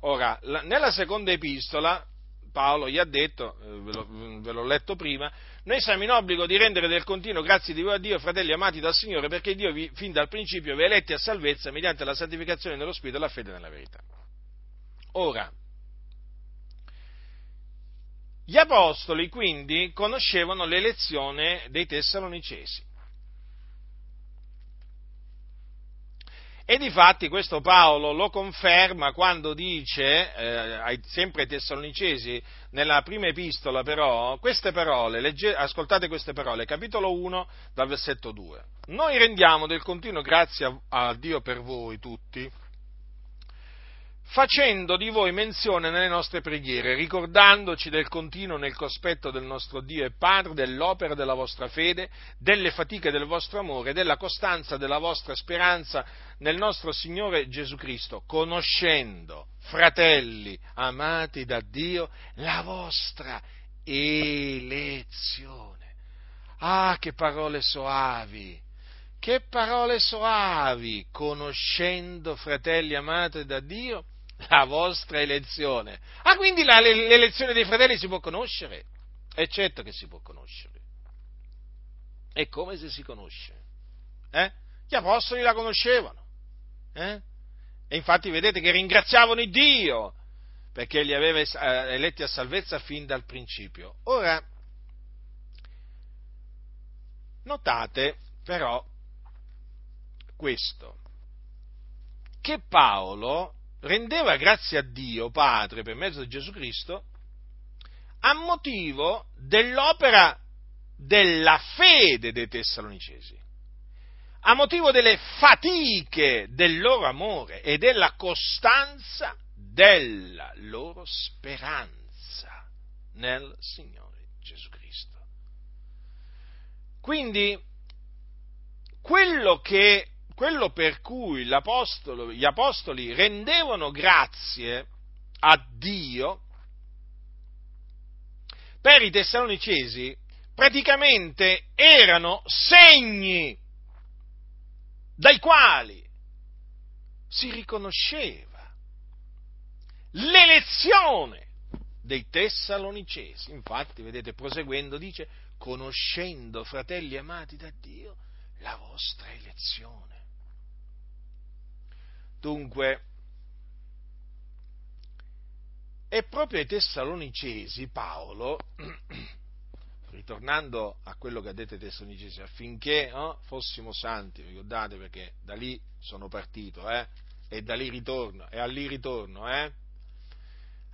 Ora, la, nella seconda epistola Paolo gli ha detto, eh, ve, lo, ve, l'ho letto prima, noi siamo in obbligo di rendere del continuo grazie di voi a Dio, fratelli amati dal Signore, perché Dio vi, fin dal principio vi ha eletti a salvezza mediante la santificazione dello Spirito e la fede nella verità. Ora, gli apostoli quindi conoscevano l'elezione dei Tessalonicesi. E difatti questo Paolo lo conferma quando dice, eh, sempre ai Tessalonicesi, nella prima epistola però, queste parole, legge, ascoltate queste parole, capitolo 1 dal versetto 2. Noi rendiamo del continuo grazie a, a Dio per voi tutti, facendo di voi menzione nelle nostre preghiere, ricordandoci del continuo nel cospetto del nostro Dio e Padre, dell'opera della vostra fede, delle fatiche del vostro amore, della costanza della vostra speranza nel nostro Signore Gesù Cristo, conoscendo, fratelli amati da Dio, la vostra elezione. Ah, che parole soavi! Che parole soavi, conoscendo, fratelli amati da Dio, la vostra elezione. Ah, quindi la, l'elezione dei fratelli si può conoscere? È certo che si può conoscere. E come se si conosce? Eh? Gli apostoli la conoscevano. Eh? E infatti vedete che ringraziavano il Dio perché li aveva eh, eletti a salvezza fin dal principio. Ora, notate però questo, che Paolo rendeva grazie a Dio Padre per mezzo di Gesù Cristo a motivo dell'opera della fede dei Tessalonicesi, a motivo delle fatiche del loro amore e della costanza della loro speranza nel Signore Gesù Cristo. Quindi quello che quello per cui gli apostoli rendevano grazie a Dio per i tessalonicesi praticamente erano segni dai quali si riconosceva l'elezione dei tessalonicesi. Infatti, vedete, proseguendo, dice, conoscendo, fratelli amati da Dio, la vostra elezione. Dunque, è proprio ai Tessalonicesi Paolo, [CLEARS THROAT] ritornando a quello che ha detto ai Tessalonicesi, affinché no, fossimo santi, ricordate perché da lì sono partito, eh, e da lì ritorno, e a lì ritorno, eh,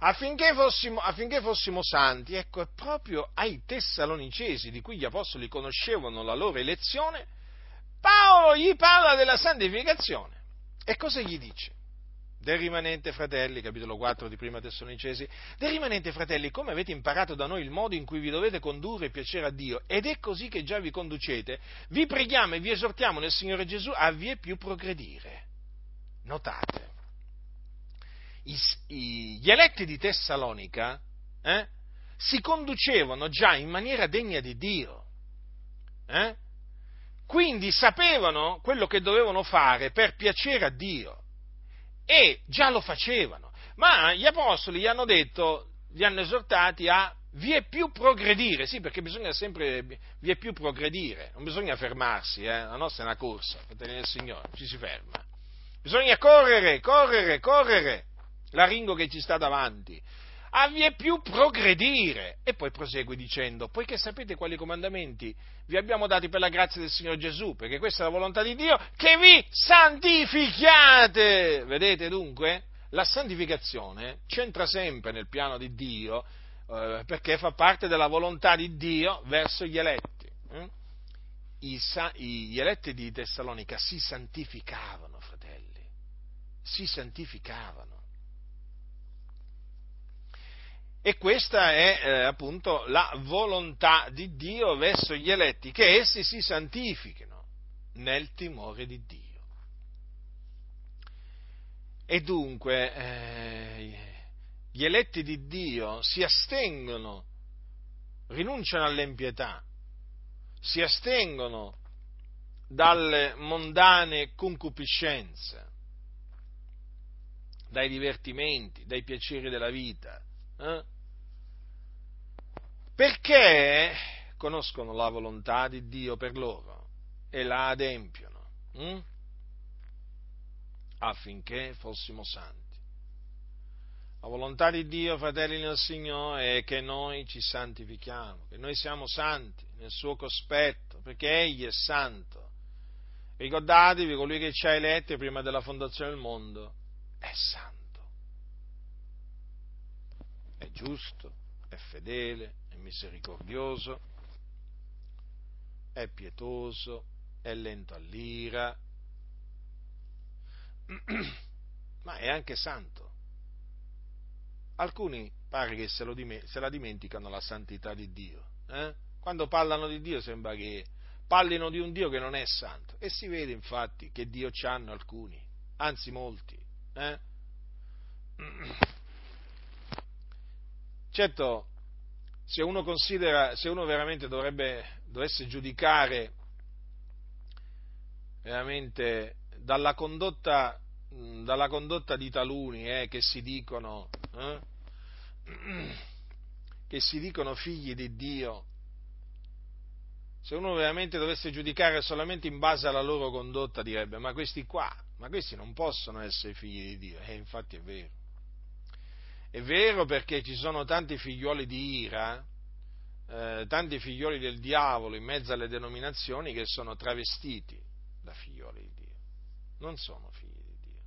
affinché fossimo, affinché fossimo santi, ecco, è proprio ai Tessalonicesi, di cui gli apostoli conoscevano la loro elezione, Paolo gli parla della santificazione. E cosa gli dice? Del rimanente fratelli, capitolo 4 di Prima Tessalonicesi, del rimanente fratelli, come avete imparato da noi il modo in cui vi dovete condurre e piacere a Dio, ed è così che già vi conducete, vi preghiamo e vi esortiamo nel Signore Gesù a vie più progredire. Notate, gli eletti di Tessalonica eh, si conducevano già in maniera degna di Dio. Eh? Quindi sapevano quello che dovevano fare per piacere a Dio e già lo facevano. Ma gli apostoli gli hanno detto, li hanno esortati a vi è più progredire, sì, perché bisogna sempre, vi è più progredire, non bisogna fermarsi, eh? la nostra è una corsa, fratelli del Signore, ci si ferma. Bisogna correre, correre, correre, la ringo che ci sta davanti, a vi è più progredire. E poi prosegue dicendo, poiché sapete quali comandamenti vi abbiamo dati per la grazia del Signore Gesù, perché questa è la volontà di Dio, che vi santifichiate. Vedete dunque? La santificazione c'entra sempre nel piano di Dio, eh, perché fa parte della volontà di Dio verso gli eletti. Eh? I, gli eletti di Tessalonica si santificavano, fratelli, si santificavano. E questa è eh, appunto la volontà di Dio verso gli eletti, che essi si santifichino nel timore di Dio. E dunque eh, gli eletti di Dio si astengono, rinunciano all'empietà, si astengono dalle mondane concupiscenze, dai divertimenti, dai piaceri della vita, eh? Perché conoscono la volontà di Dio per loro e la adempiono hm? affinché fossimo santi. La volontà di Dio, fratelli nel Signore, è che noi ci santifichiamo, che noi siamo santi nel suo cospetto, perché Egli è santo. Ricordatevi, colui che ci ha eletti prima della fondazione del mondo è santo è giusto, è fedele, misericordioso, è pietoso, è lento all'ira, [CLEARS THROAT] ma è anche santo. Alcuni pare che se, dime- se la dimenticano la santità di Dio. Eh? Quando parlano di Dio sembra che parlino di un Dio che non è santo. E si vede infatti che Dio ci hanno alcuni, anzi molti. Eh? [CLEARS THROAT] Certo, se uno se uno veramente dovrebbe, dovesse giudicare veramente dalla condotta, dalla condotta di taluni eh, che si dicono, eh, [CLEARS THROAT] che si dicono figli di Dio, se uno veramente dovesse giudicare solamente in base alla loro condotta direbbe ma questi qua, ma questi non possono essere figli di Dio, e eh, infatti è vero. È vero perché ci sono tanti figlioli di ira, eh, tanti figlioli del diavolo in mezzo alle denominazioni che sono travestiti da figlioli di Dio, non sono figli di Dio.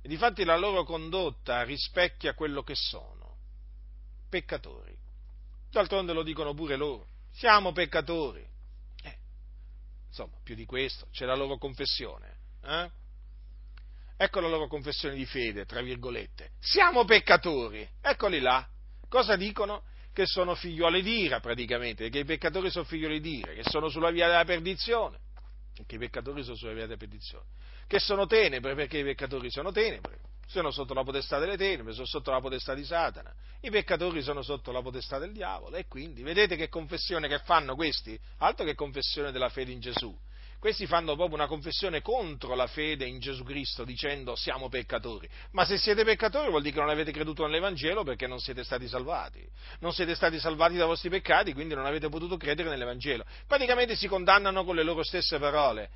E difatti la loro condotta rispecchia quello che sono, peccatori. D'altronde lo dicono pure loro, siamo peccatori. Eh, insomma, più di questo, c'è la loro confessione. Eh? Ecco la loro confessione di fede, tra virgolette. Siamo peccatori. Eccoli là. Cosa dicono? Che sono figlioli di ira, praticamente, che i peccatori sono figlioli di ira, che sono sulla via della perdizione. Che i peccatori sono sulla via della perdizione. Che sono tenebre, perché i peccatori sono tenebre. Sono sotto la potestà delle tenebre, sono sotto la potestà di Satana. I peccatori sono sotto la potestà del diavolo. E quindi, vedete che confessione che fanno questi? Altro che confessione della fede in Gesù questi fanno proprio una confessione contro la fede in Gesù Cristo dicendo siamo peccatori. Ma se siete peccatori vuol dire che non avete creduto nell'Evangelo perché non siete stati salvati. Non siete stati salvati dai vostri peccati, quindi non avete potuto credere nell'Evangelo. Praticamente si condannano con le loro stesse parole.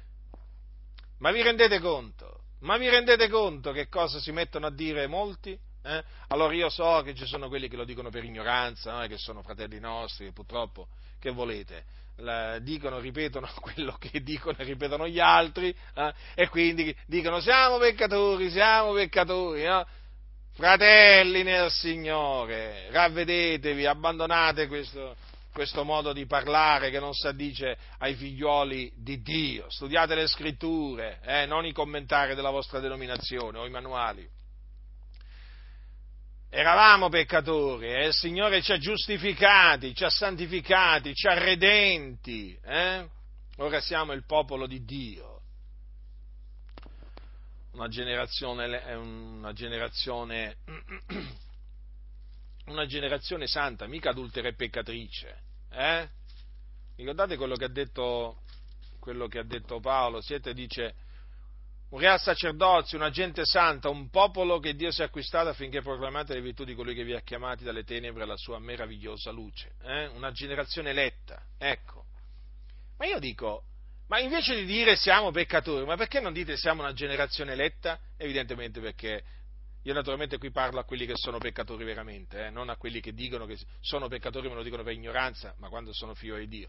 Ma vi rendete conto? Ma vi rendete conto che cosa si mettono a dire molti? Eh? Allora io so che ci sono quelli che lo dicono per ignoranza, no? che sono fratelli nostri, che purtroppo, che volete? La, dicono, ripetono [LAUGHS] quello che dicono e ripetono gli altri, eh, e quindi dicono siamo peccatori, siamo peccatori, no? fratelli nel Signore, ravvedetevi, abbandonate questo, questo modo di parlare che non si addice ai figlioli di Dio, studiate le scritture, eh, non i commentari della vostra denominazione o i manuali. Eravamo peccatori e il Signore ci ha giustificati, ci ha santificati, ci ha redenti. Eh? Ora siamo il popolo di Dio. Una generazione, una generazione, [CLEARS THROAT] una generazione santa, mica adultera e peccatrice. Eh? Ricordate quello che ha detto, quello che ha detto Paolo? Siete, dice, un real sacerdozio, una gente santa, un popolo che Dio si è acquistato affinché proclamate le virtù di colui che vi ha chiamati dalle tenebre alla sua meravigliosa luce. Eh? Una generazione eletta, ecco. Ma io dico, ma invece di dire siamo peccatori, ma perché non dite siamo una generazione eletta? Evidentemente perché io naturalmente qui parlo a quelli che sono peccatori veramente, eh? non a quelli che dicono che sono peccatori, me lo dicono per ignoranza, ma quando sono figlio di Dio.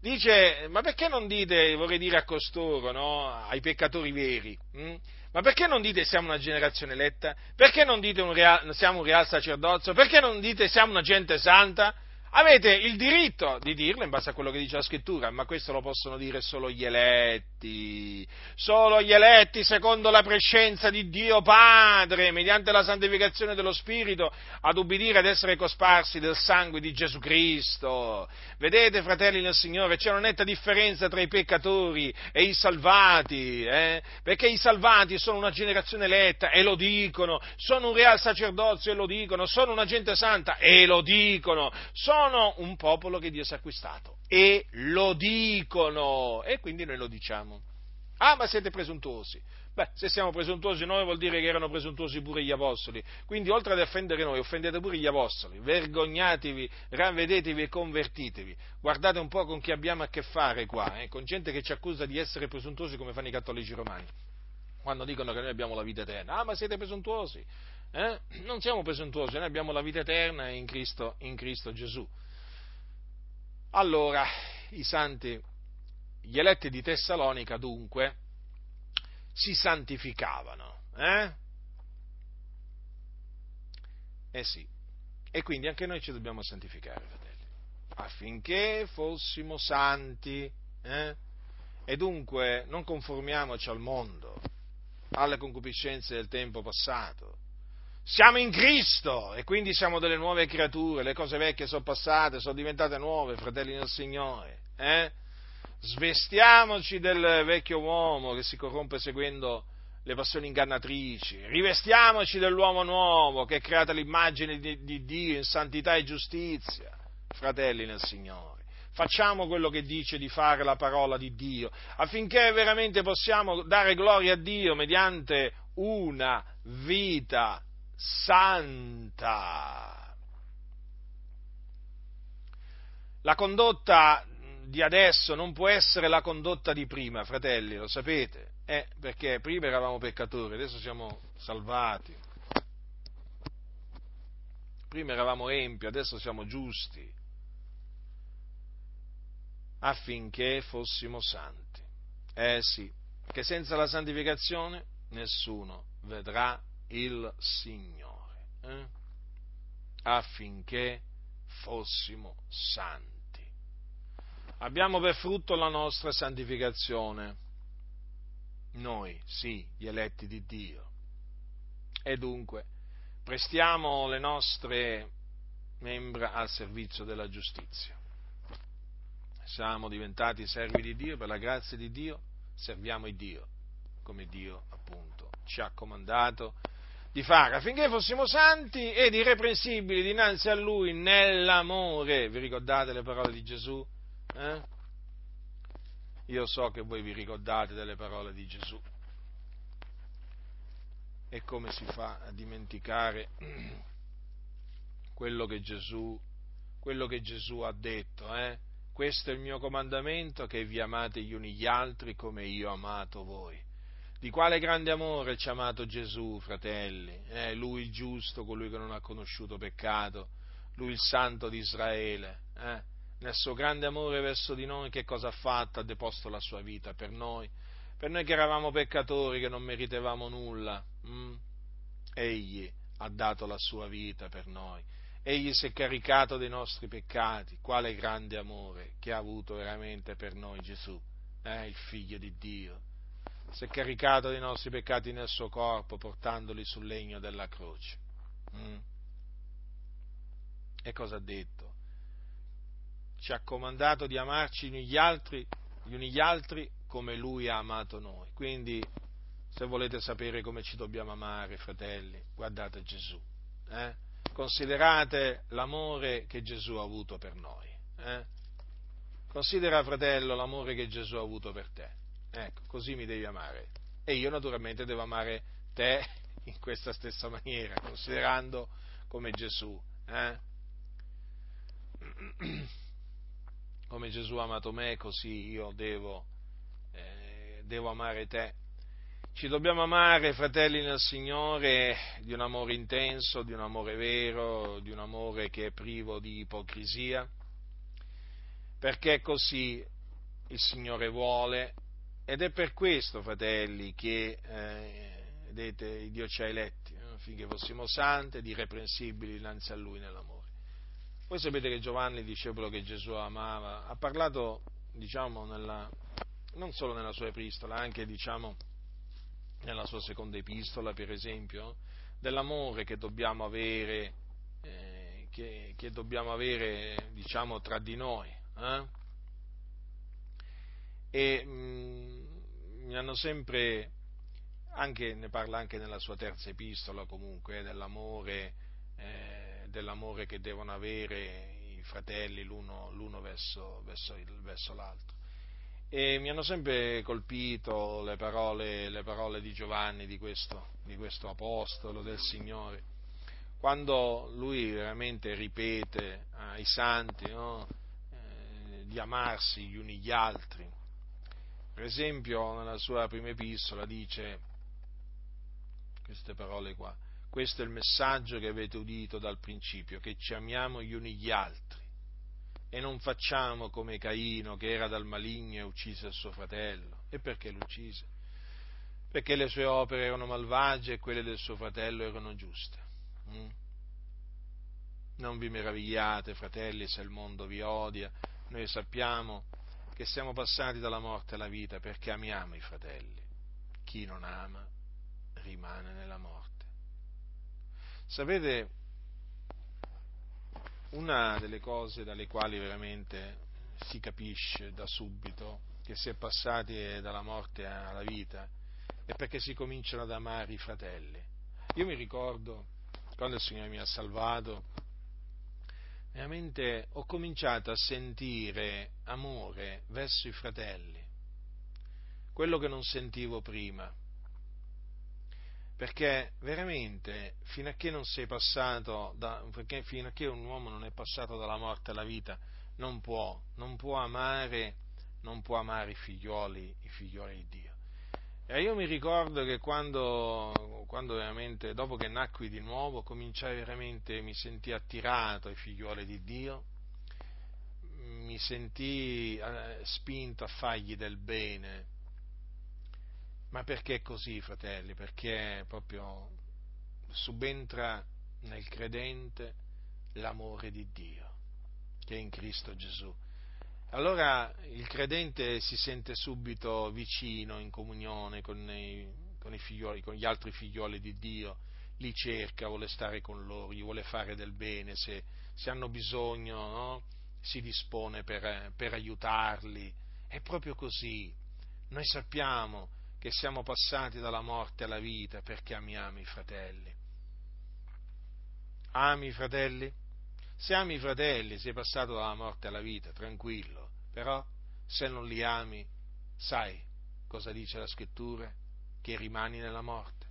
Dice, ma perché non dite, vorrei dire a costoro, no? ai peccatori veri, hm? ma perché non dite siamo una generazione eletta? Perché non dite un real, siamo un real sacerdozio? Perché non dite siamo una gente santa? Avete il diritto di dirlo in base a quello che dice la scrittura, ma questo lo possono dire solo gli eletti, solo gli eletti secondo la prescenza di Dio Padre, mediante la santificazione dello Spirito, ad ubbidire ed essere cosparsi del sangue di Gesù Cristo. Vedete, fratelli nel Signore, c'è una netta differenza tra i peccatori e i salvati, eh? perché i salvati sono una generazione eletta e lo dicono, sono un real sacerdozio e lo dicono, sono una gente santa e lo dicono, sono sono un popolo che Dio si è acquistato e lo dicono e quindi noi lo diciamo. Ah, ma siete presuntuosi. Beh, se siamo presuntuosi noi vuol dire che erano presuntuosi pure gli apostoli. Quindi oltre ad offendere noi, offendete pure gli apostoli. Vergognatevi, ravvedetevi e convertitevi. Guardate un po' con chi abbiamo a che fare qua, eh? con gente che ci accusa di essere presuntuosi come fanno i cattolici romani. Quando dicono che noi abbiamo la vita eterna. Ah, ma siete presuntuosi. Eh? Non siamo presuntuosi, noi abbiamo la vita eterna in Cristo, in Cristo Gesù. Allora, i santi, gli eletti di Tessalonica dunque, si santificavano. Eh? eh sì, e quindi anche noi ci dobbiamo santificare, fratelli, affinché fossimo santi. Eh? E dunque non conformiamoci al mondo, alle concupiscenze del tempo passato, siamo in Cristo e quindi siamo delle nuove creature, le cose vecchie sono passate, sono diventate nuove, fratelli del Signore. Eh? Svestiamoci del vecchio uomo che si corrompe seguendo le passioni ingannatrici, rivestiamoci dell'uomo nuovo che è creato all'immagine di, di Dio in santità e giustizia, fratelli nel Signore. Facciamo quello che dice di fare la parola di Dio, affinché veramente possiamo dare gloria a Dio mediante una vita santa. La condotta di adesso non può essere la condotta di prima, fratelli, lo sapete? Eh, perché prima eravamo peccatori, adesso siamo salvati. Prima eravamo empi, adesso siamo giusti. Affinché fossimo santi. Eh sì, che senza la santificazione nessuno vedrà il Signore, eh? affinché fossimo santi. Abbiamo per frutto la nostra santificazione, noi, sì, gli eletti di Dio. E dunque prestiamo le nostre membra al servizio della giustizia. Siamo diventati servi di Dio, per la grazia di Dio serviamo il Dio, come Dio appunto ci ha comandato di fare affinché fossimo santi ed irreprensibili dinanzi a Lui nell'amore. Vi ricordate le parole di Gesù? Eh? Io so che voi vi ricordate delle parole di Gesù. E come si fa a dimenticare quello che Gesù, quello che Gesù ha detto? Eh? Questo è il mio comandamento, che vi amate gli uni gli altri come io ho amato voi. Di quale grande amore ci ha amato Gesù, fratelli? Eh, lui il giusto, colui che non ha conosciuto peccato, lui il santo di Israele. Eh? Nel suo grande amore verso di noi, che cosa ha fatto? Ha deposto la sua vita per noi, per noi che eravamo peccatori, che non meritevamo nulla. Mm? Egli ha dato la sua vita per noi. Egli si è caricato dei nostri peccati. Quale grande amore che ha avuto veramente per noi Gesù, eh? il figlio di Dio si è caricato dei nostri peccati nel suo corpo, portandoli sul legno della croce. Mm. E cosa ha detto? Ci ha comandato di amarci gli, altri, gli uni gli altri come Lui ha amato noi. Quindi, se volete sapere come ci dobbiamo amare, fratelli, guardate Gesù. Eh? Considerate l'amore che Gesù ha avuto per noi. Eh? Considera, fratello, l'amore che Gesù ha avuto per te. Ecco, così mi devi amare. E io naturalmente devo amare te [LAUGHS] in questa stessa maniera, considerando come Gesù. Eh? [CLEARS THROAT] Come Gesù ha amato me, così io devo, eh, devo amare te. Ci dobbiamo amare, fratelli nel Signore, di un amore intenso, di un amore vero, di un amore che è privo di ipocrisia, perché così il Signore vuole ed è per questo, fratelli, che eh, vedete, Dio ci ha eletti, eh, fossimo santi ed irreprensibili innanzi a Lui nell'amore. Voi sapete che Giovanni, discepolo che Gesù amava, ha parlato, diciamo, nella, non solo nella sua epistola, anche, diciamo, nella sua seconda epistola, per esempio, dell'amore che dobbiamo avere, eh, che, che, dobbiamo avere, diciamo, tra di noi. Eh? E mh, mm, mi hanno sempre, anche, ne parla anche nella sua terza epistola comunque, eh, dell'amore, eh, dell'amore che devono avere i fratelli l'uno, l'uno verso, verso, il, verso l'altro e mi hanno sempre colpito le parole, le parole di Giovanni, di questo, di questo, apostolo del Signore, quando lui veramente ripete ai santi no? eh, di amarsi gli uni gli altri. Per esempio, nella sua prima epistola dice queste parole qua, questo è il messaggio che avete udito dal principio, che ci amiamo gli uni gli altri e non facciamo come Caino che era dal maligno e uccise il suo fratello. E perché lo uccise? Perché le sue opere erano malvagie e quelle del suo fratello erano giuste. Mm? Non vi meravigliate, fratelli, se il mondo vi odia. Noi sappiamo che siamo passati dalla morte alla vita perché amiamo i fratelli. Chi non ama rimane nella morte. Sapete, una delle cose dalle quali veramente si capisce da subito che si è passati dalla morte alla vita è perché si cominciano ad amare i fratelli. Io mi ricordo quando il Signore mi ha salvato, veramente ho cominciato a sentire amore verso i fratelli, quello che non sentivo prima perché veramente fino a che non sei passato, da, fino a che un uomo non è passato dalla morte alla vita, non può, non può amare, non può amare i figlioli, i figlioli di Dio. E io mi ricordo che quando, quando veramente, dopo che nacqui di nuovo, cominciai veramente, mi sentii attirato ai figlioli di Dio, mi sentii eh, spinto a fargli del bene, ma perché così, fratelli? Perché proprio subentra nel credente l'amore di Dio, che è in Cristo Gesù. Allora il credente si sente subito vicino, in comunione con, i, con, i figlioli, con gli altri figlioli di Dio, li cerca, vuole stare con loro, gli vuole fare del bene, se, se hanno bisogno no? si dispone per, per aiutarli. È proprio così. Noi sappiamo che siamo passati dalla morte alla vita perché amiamo i fratelli. Ami i fratelli? Se ami i fratelli sei passato dalla morte alla vita, tranquillo, però se non li ami, sai cosa dice la scrittura? Che rimani nella morte.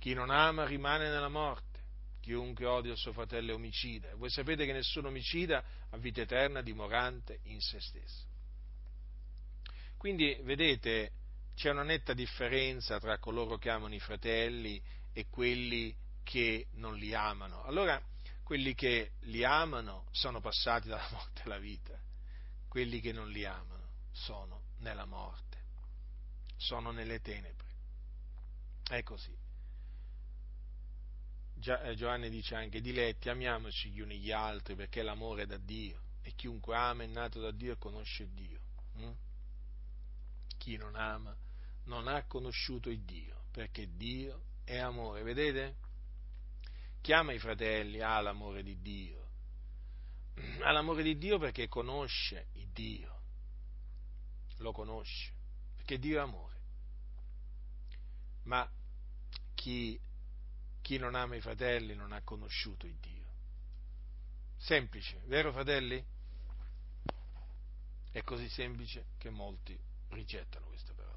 Chi non ama rimane nella morte. Chiunque odia il suo fratello è omicida. Voi sapete che nessun omicida ha vita eterna dimorante in se stesso. Quindi, vedete, c'è una netta differenza tra coloro che amano i fratelli e quelli che non li amano. Allora, quelli che li amano sono passati dalla [LAUGHS] morte alla vita, quelli che non li amano sono nella morte, sono nelle tenebre. È così. Eh, Giovanni dice anche, diletti, amiamoci gli uni gli altri perché l'amore è da Dio e chiunque ama è nato da Dio e conosce Dio. Hm? Chi non ama non ha conosciuto il Dio, perché Dio è amore. Vedete? Chiama i fratelli ha l'amore di Dio. Ha l'amore di Dio perché conosce il Dio. Lo conosce, perché Dio è amore. Ma chi, chi non ama i fratelli non ha conosciuto il Dio. Semplice, vero fratelli? È così semplice che molti rigettano questa parola.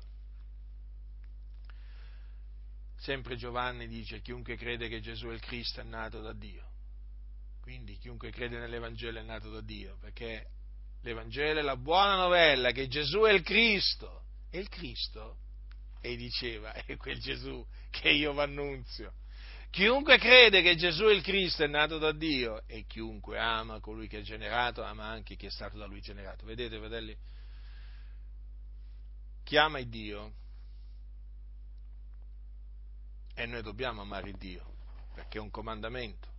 Sempre Giovanni dice chiunque crede che Gesù è il Cristo è nato da Dio. Quindi chiunque crede nell'Evangelo è nato da Dio, perché l'Evangelo è la buona novella che Gesù è il Cristo. E il Cristo, e diceva, [LAUGHS] è quel Gesù che io vi annunzio. Chiunque crede che Gesù è il Cristo è nato da Dio e chiunque ama colui che è generato ama anche chi è stato da lui generato. Vedete, fratelli? Chi ama il Dio e noi dobbiamo amare Dio perché è un comandamento.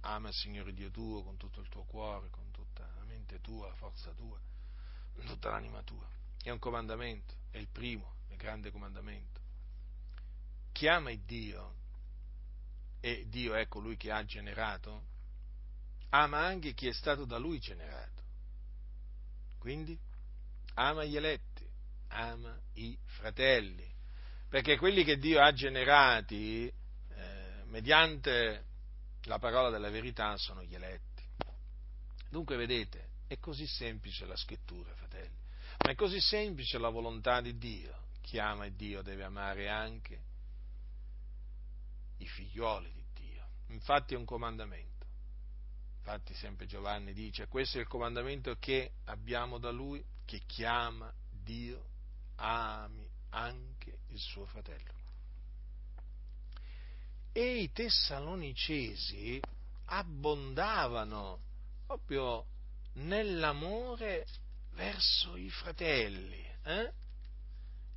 Ama il Signore Dio tuo con tutto il tuo cuore, con tutta la mente tua, la forza tua, con tutta l'anima tua. È un comandamento, è il primo, il grande comandamento. Chi ama Dio e Dio è colui che ha generato, ama anche chi è stato da lui generato. Quindi ama gli eletti, ama i fratelli, perché quelli che Dio ha generati eh, mediante la parola della verità sono gli eletti. Dunque vedete, è così semplice la scrittura, fratelli, ma è così semplice la volontà di Dio. Chi ama Dio deve amare anche i figlioli di Dio. Infatti è un comandamento. Infatti sempre Giovanni dice, questo è il comandamento che abbiamo da lui, che chiama Dio, ami anche il suo fratello. E i tessalonicesi abbondavano proprio nell'amore verso i fratelli. Eh?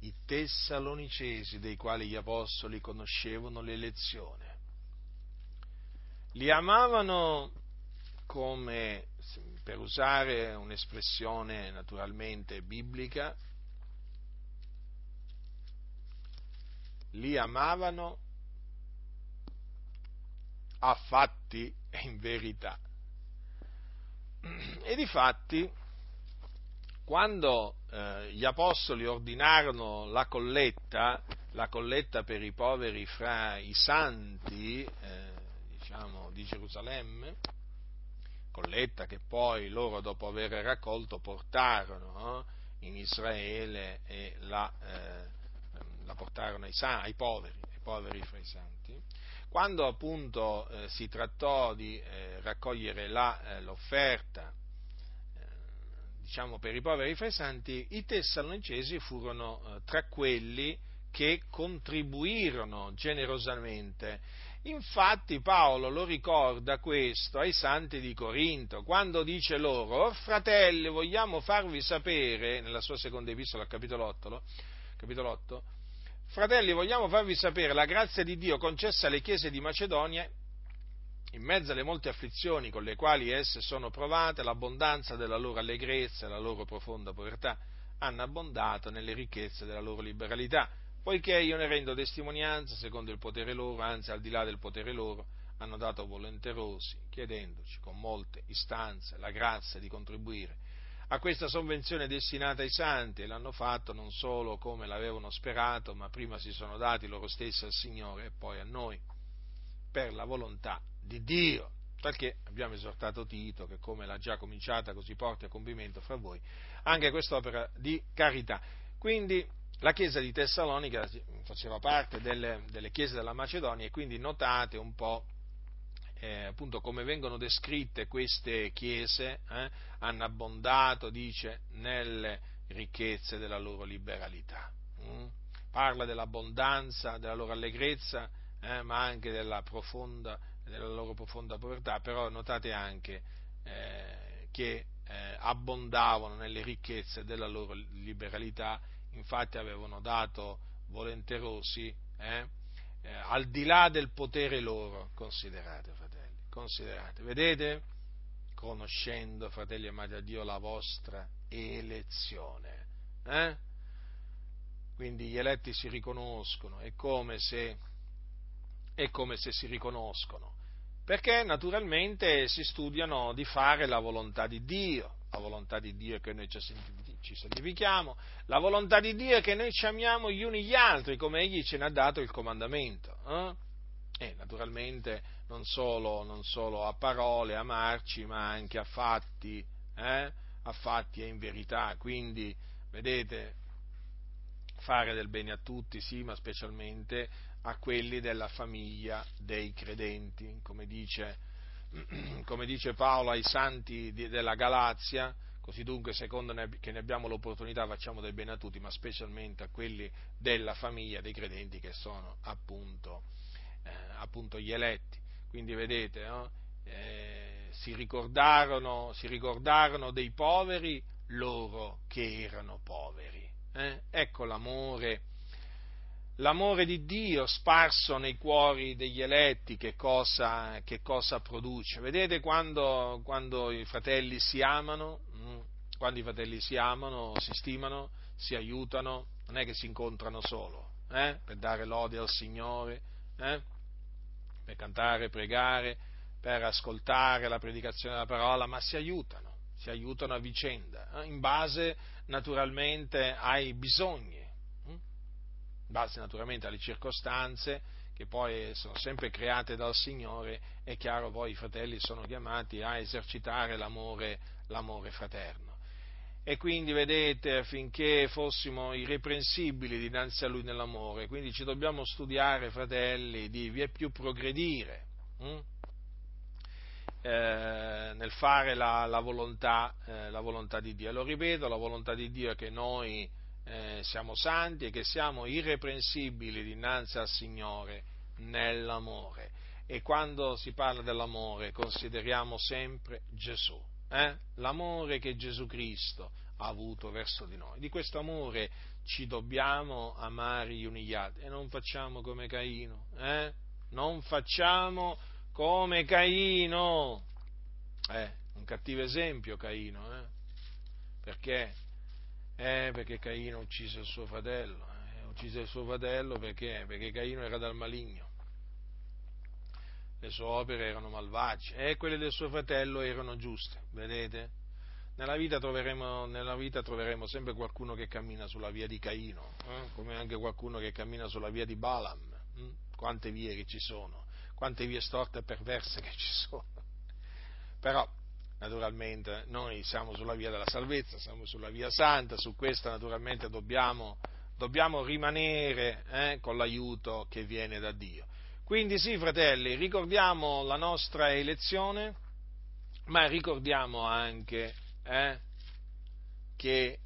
i tessalonicesi dei quali gli apostoli conoscevano l'elezione. Li amavano come, per usare un'espressione naturalmente biblica, li amavano a fatti e in verità. E di fatti quando eh, gli apostoli ordinarono la colletta, la colletta per i poveri fra i santi, eh, diciamo, di Gerusalemme, colletta che poi loro dopo aver raccolto portarono eh, in Israele e la, eh, la portarono ai, ai, poveri, ai poveri fra i santi, quando appunto eh, si trattò di eh, raccogliere la, l'offerta diciamo, per i poveri fra i santi, i tessalonicesi furono eh, tra quelli che contribuirono generosamente. Infatti Paolo lo ricorda questo ai santi di Corinto, quando dice loro, fratelli, vogliamo farvi sapere, nella sua seconda epistola, capitolo 8, capitolo 8 fratelli, vogliamo farvi sapere la grazia di Dio concessa alle chiese di Macedonia in mezzo alle molte afflizioni con le quali esse sono provate, l'abbondanza della loro allegrezza e la loro profonda povertà hanno abbondato nelle ricchezze della loro liberalità, poiché io ne rendo testimonianza secondo il potere loro, anzi al di là del potere loro, hanno dato volenterosi, chiedendoci con molte istanze la grazia di contribuire a questa sovvenzione destinata ai santi e l'hanno fatto non solo come l'avevano sperato, ma prima si sono dati loro stessi al Signore e poi a noi, per la volontà di Dio, talché abbiamo esortato Tito che come l'ha già cominciata così porti a compimento fra voi anche quest'opera di carità. Quindi la chiesa di Tessalonica faceva parte delle, delle chiese della Macedonia e quindi notate un po' eh, appunto come vengono descritte queste chiese, eh, hanno abbondato, dice, nelle ricchezze della loro liberalità. Mm? Parla dell'abbondanza, della loro allegrezza, eh, ma anche della profonda della loro profonda povertà, però notate anche eh, che eh, abbondavano nelle ricchezze della loro liberalità, infatti avevano dato volenterosi eh, al di là del potere loro, considerate fratelli, considerate, vedete? Conoscendo, fratelli amati a Dio, la vostra elezione. Eh? Quindi gli eletti si riconoscono, è come se è come se si riconoscono, perché naturalmente si studiano di fare la volontà di Dio, la volontà di Dio è che noi ci santifichiamo, la volontà di Dio è che noi ci amiamo gli uni gli altri, come Egli ce ne ha dato il comandamento. Eh? E naturalmente non solo, non solo, a parole amarci, ma anche a fatti, eh? a fatti e in verità. Quindi, vedete, fare del bene a tutti, sì, ma specialmente a quelli della famiglia dei credenti, come dice, [CLEARS THROAT] come dice Paolo ai santi della Galazia, così dunque secondo che ne abbiamo l'opportunità facciamo del bene a tutti, ma specialmente a quelli della famiglia dei credenti che sono appunto, eh, appunto gli eletti. Quindi vedete, no? eh, si, ricordarono, si, ricordarono, dei poveri loro che erano poveri. Eh? Ecco l'amore l'amore di Dio sparso nei cuori degli eletti che cosa, che cosa produce. Vedete quando, quando, i fratelli si amano, quando i fratelli si amano, si stimano, si aiutano, non è che si incontrano solo eh, per dare lode al Signore, eh, per cantare, pregare, per ascoltare la predicazione della parola, ma si aiutano, si aiutano a vicenda, eh, in base naturalmente ai bisogni in base naturalmente alle circostanze che poi sono sempre create dal Signore, è chiaro poi i fratelli sono chiamati a esercitare l'amore, l'amore fraterno. E quindi vedete, affinché fossimo irreprensibili dinanzi a Lui nell'amore, quindi ci dobbiamo studiare, fratelli, di via più progredire hm? eh, nel fare la, la, volontà, eh, la, volontà, di Dio. Lo ripeto, la volontà di Dio è che noi eh, siamo santi e che siamo irreprensibili dinanzi al Signore nell'amore. E quando si parla dell'amore consideriamo sempre Gesù, eh? l'amore che Gesù Cristo ha avuto verso di noi. Di questo amore ci dobbiamo amare gli uni gli altri e non facciamo come Caino, eh? non facciamo come Caino. Eh, un cattivo esempio Caino, eh? perché eh, perché Caino uccise il suo fratello. Eh, uccise il suo fratello perché? Perché Caino era dal maligno. Le sue opere erano malvagie e quelle del suo fratello erano giuste, vedete? Nella vita, troveremo, nella vita troveremo sempre qualcuno che cammina sulla via di Caino, eh? come anche qualcuno che cammina sulla via di Balaam. Hm? Quante vie che ci sono, quante vie storte e perverse che ci sono. Però naturalmente noi siamo sulla via della salvezza, siamo sulla via santa, su questa naturalmente dobbiamo, dobbiamo rimanere eh, con l'aiuto che viene da Dio. Quindi sì, fratelli, ricordiamo la nostra elezione, ma ricordiamo anche eh, che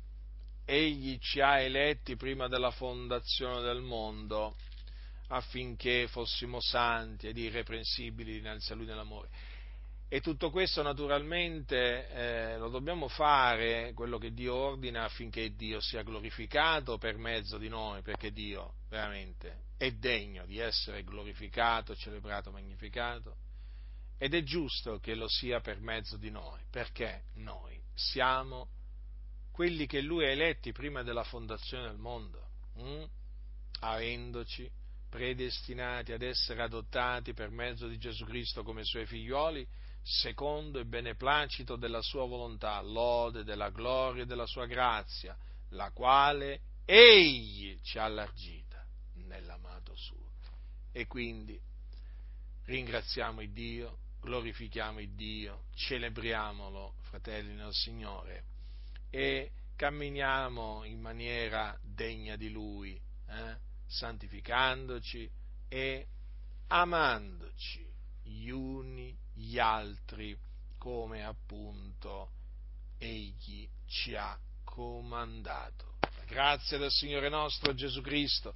Egli ci ha eletti prima della fondazione del mondo affinché fossimo santi ed irreprensibili dinanzi a Lui nell'amore. E tutto questo naturalmente eh, lo dobbiamo fare, quello che Dio ordina, affinché Dio sia glorificato per mezzo di noi, perché Dio veramente è degno di essere glorificato, celebrato, magnificato, ed è giusto che lo sia per mezzo di noi, perché noi siamo quelli che Lui ha eletti prima della fondazione del mondo, hm? avendoci predestinati ad essere adottati per mezzo di Gesù Cristo come Suoi figlioli, secondo il beneplacito della sua volontà, lode della gloria e della sua grazia, la quale egli ci ha allargita nell'amato suo. E quindi ringraziamo il Dio, glorifichiamo il Dio, celebriamolo, fratelli nel Signore, e camminiamo in maniera degna di Lui, eh? santificandoci e amandoci gli uni gli altri come appunto egli ci ha comandato. La grazia del Signore nostro Gesù Cristo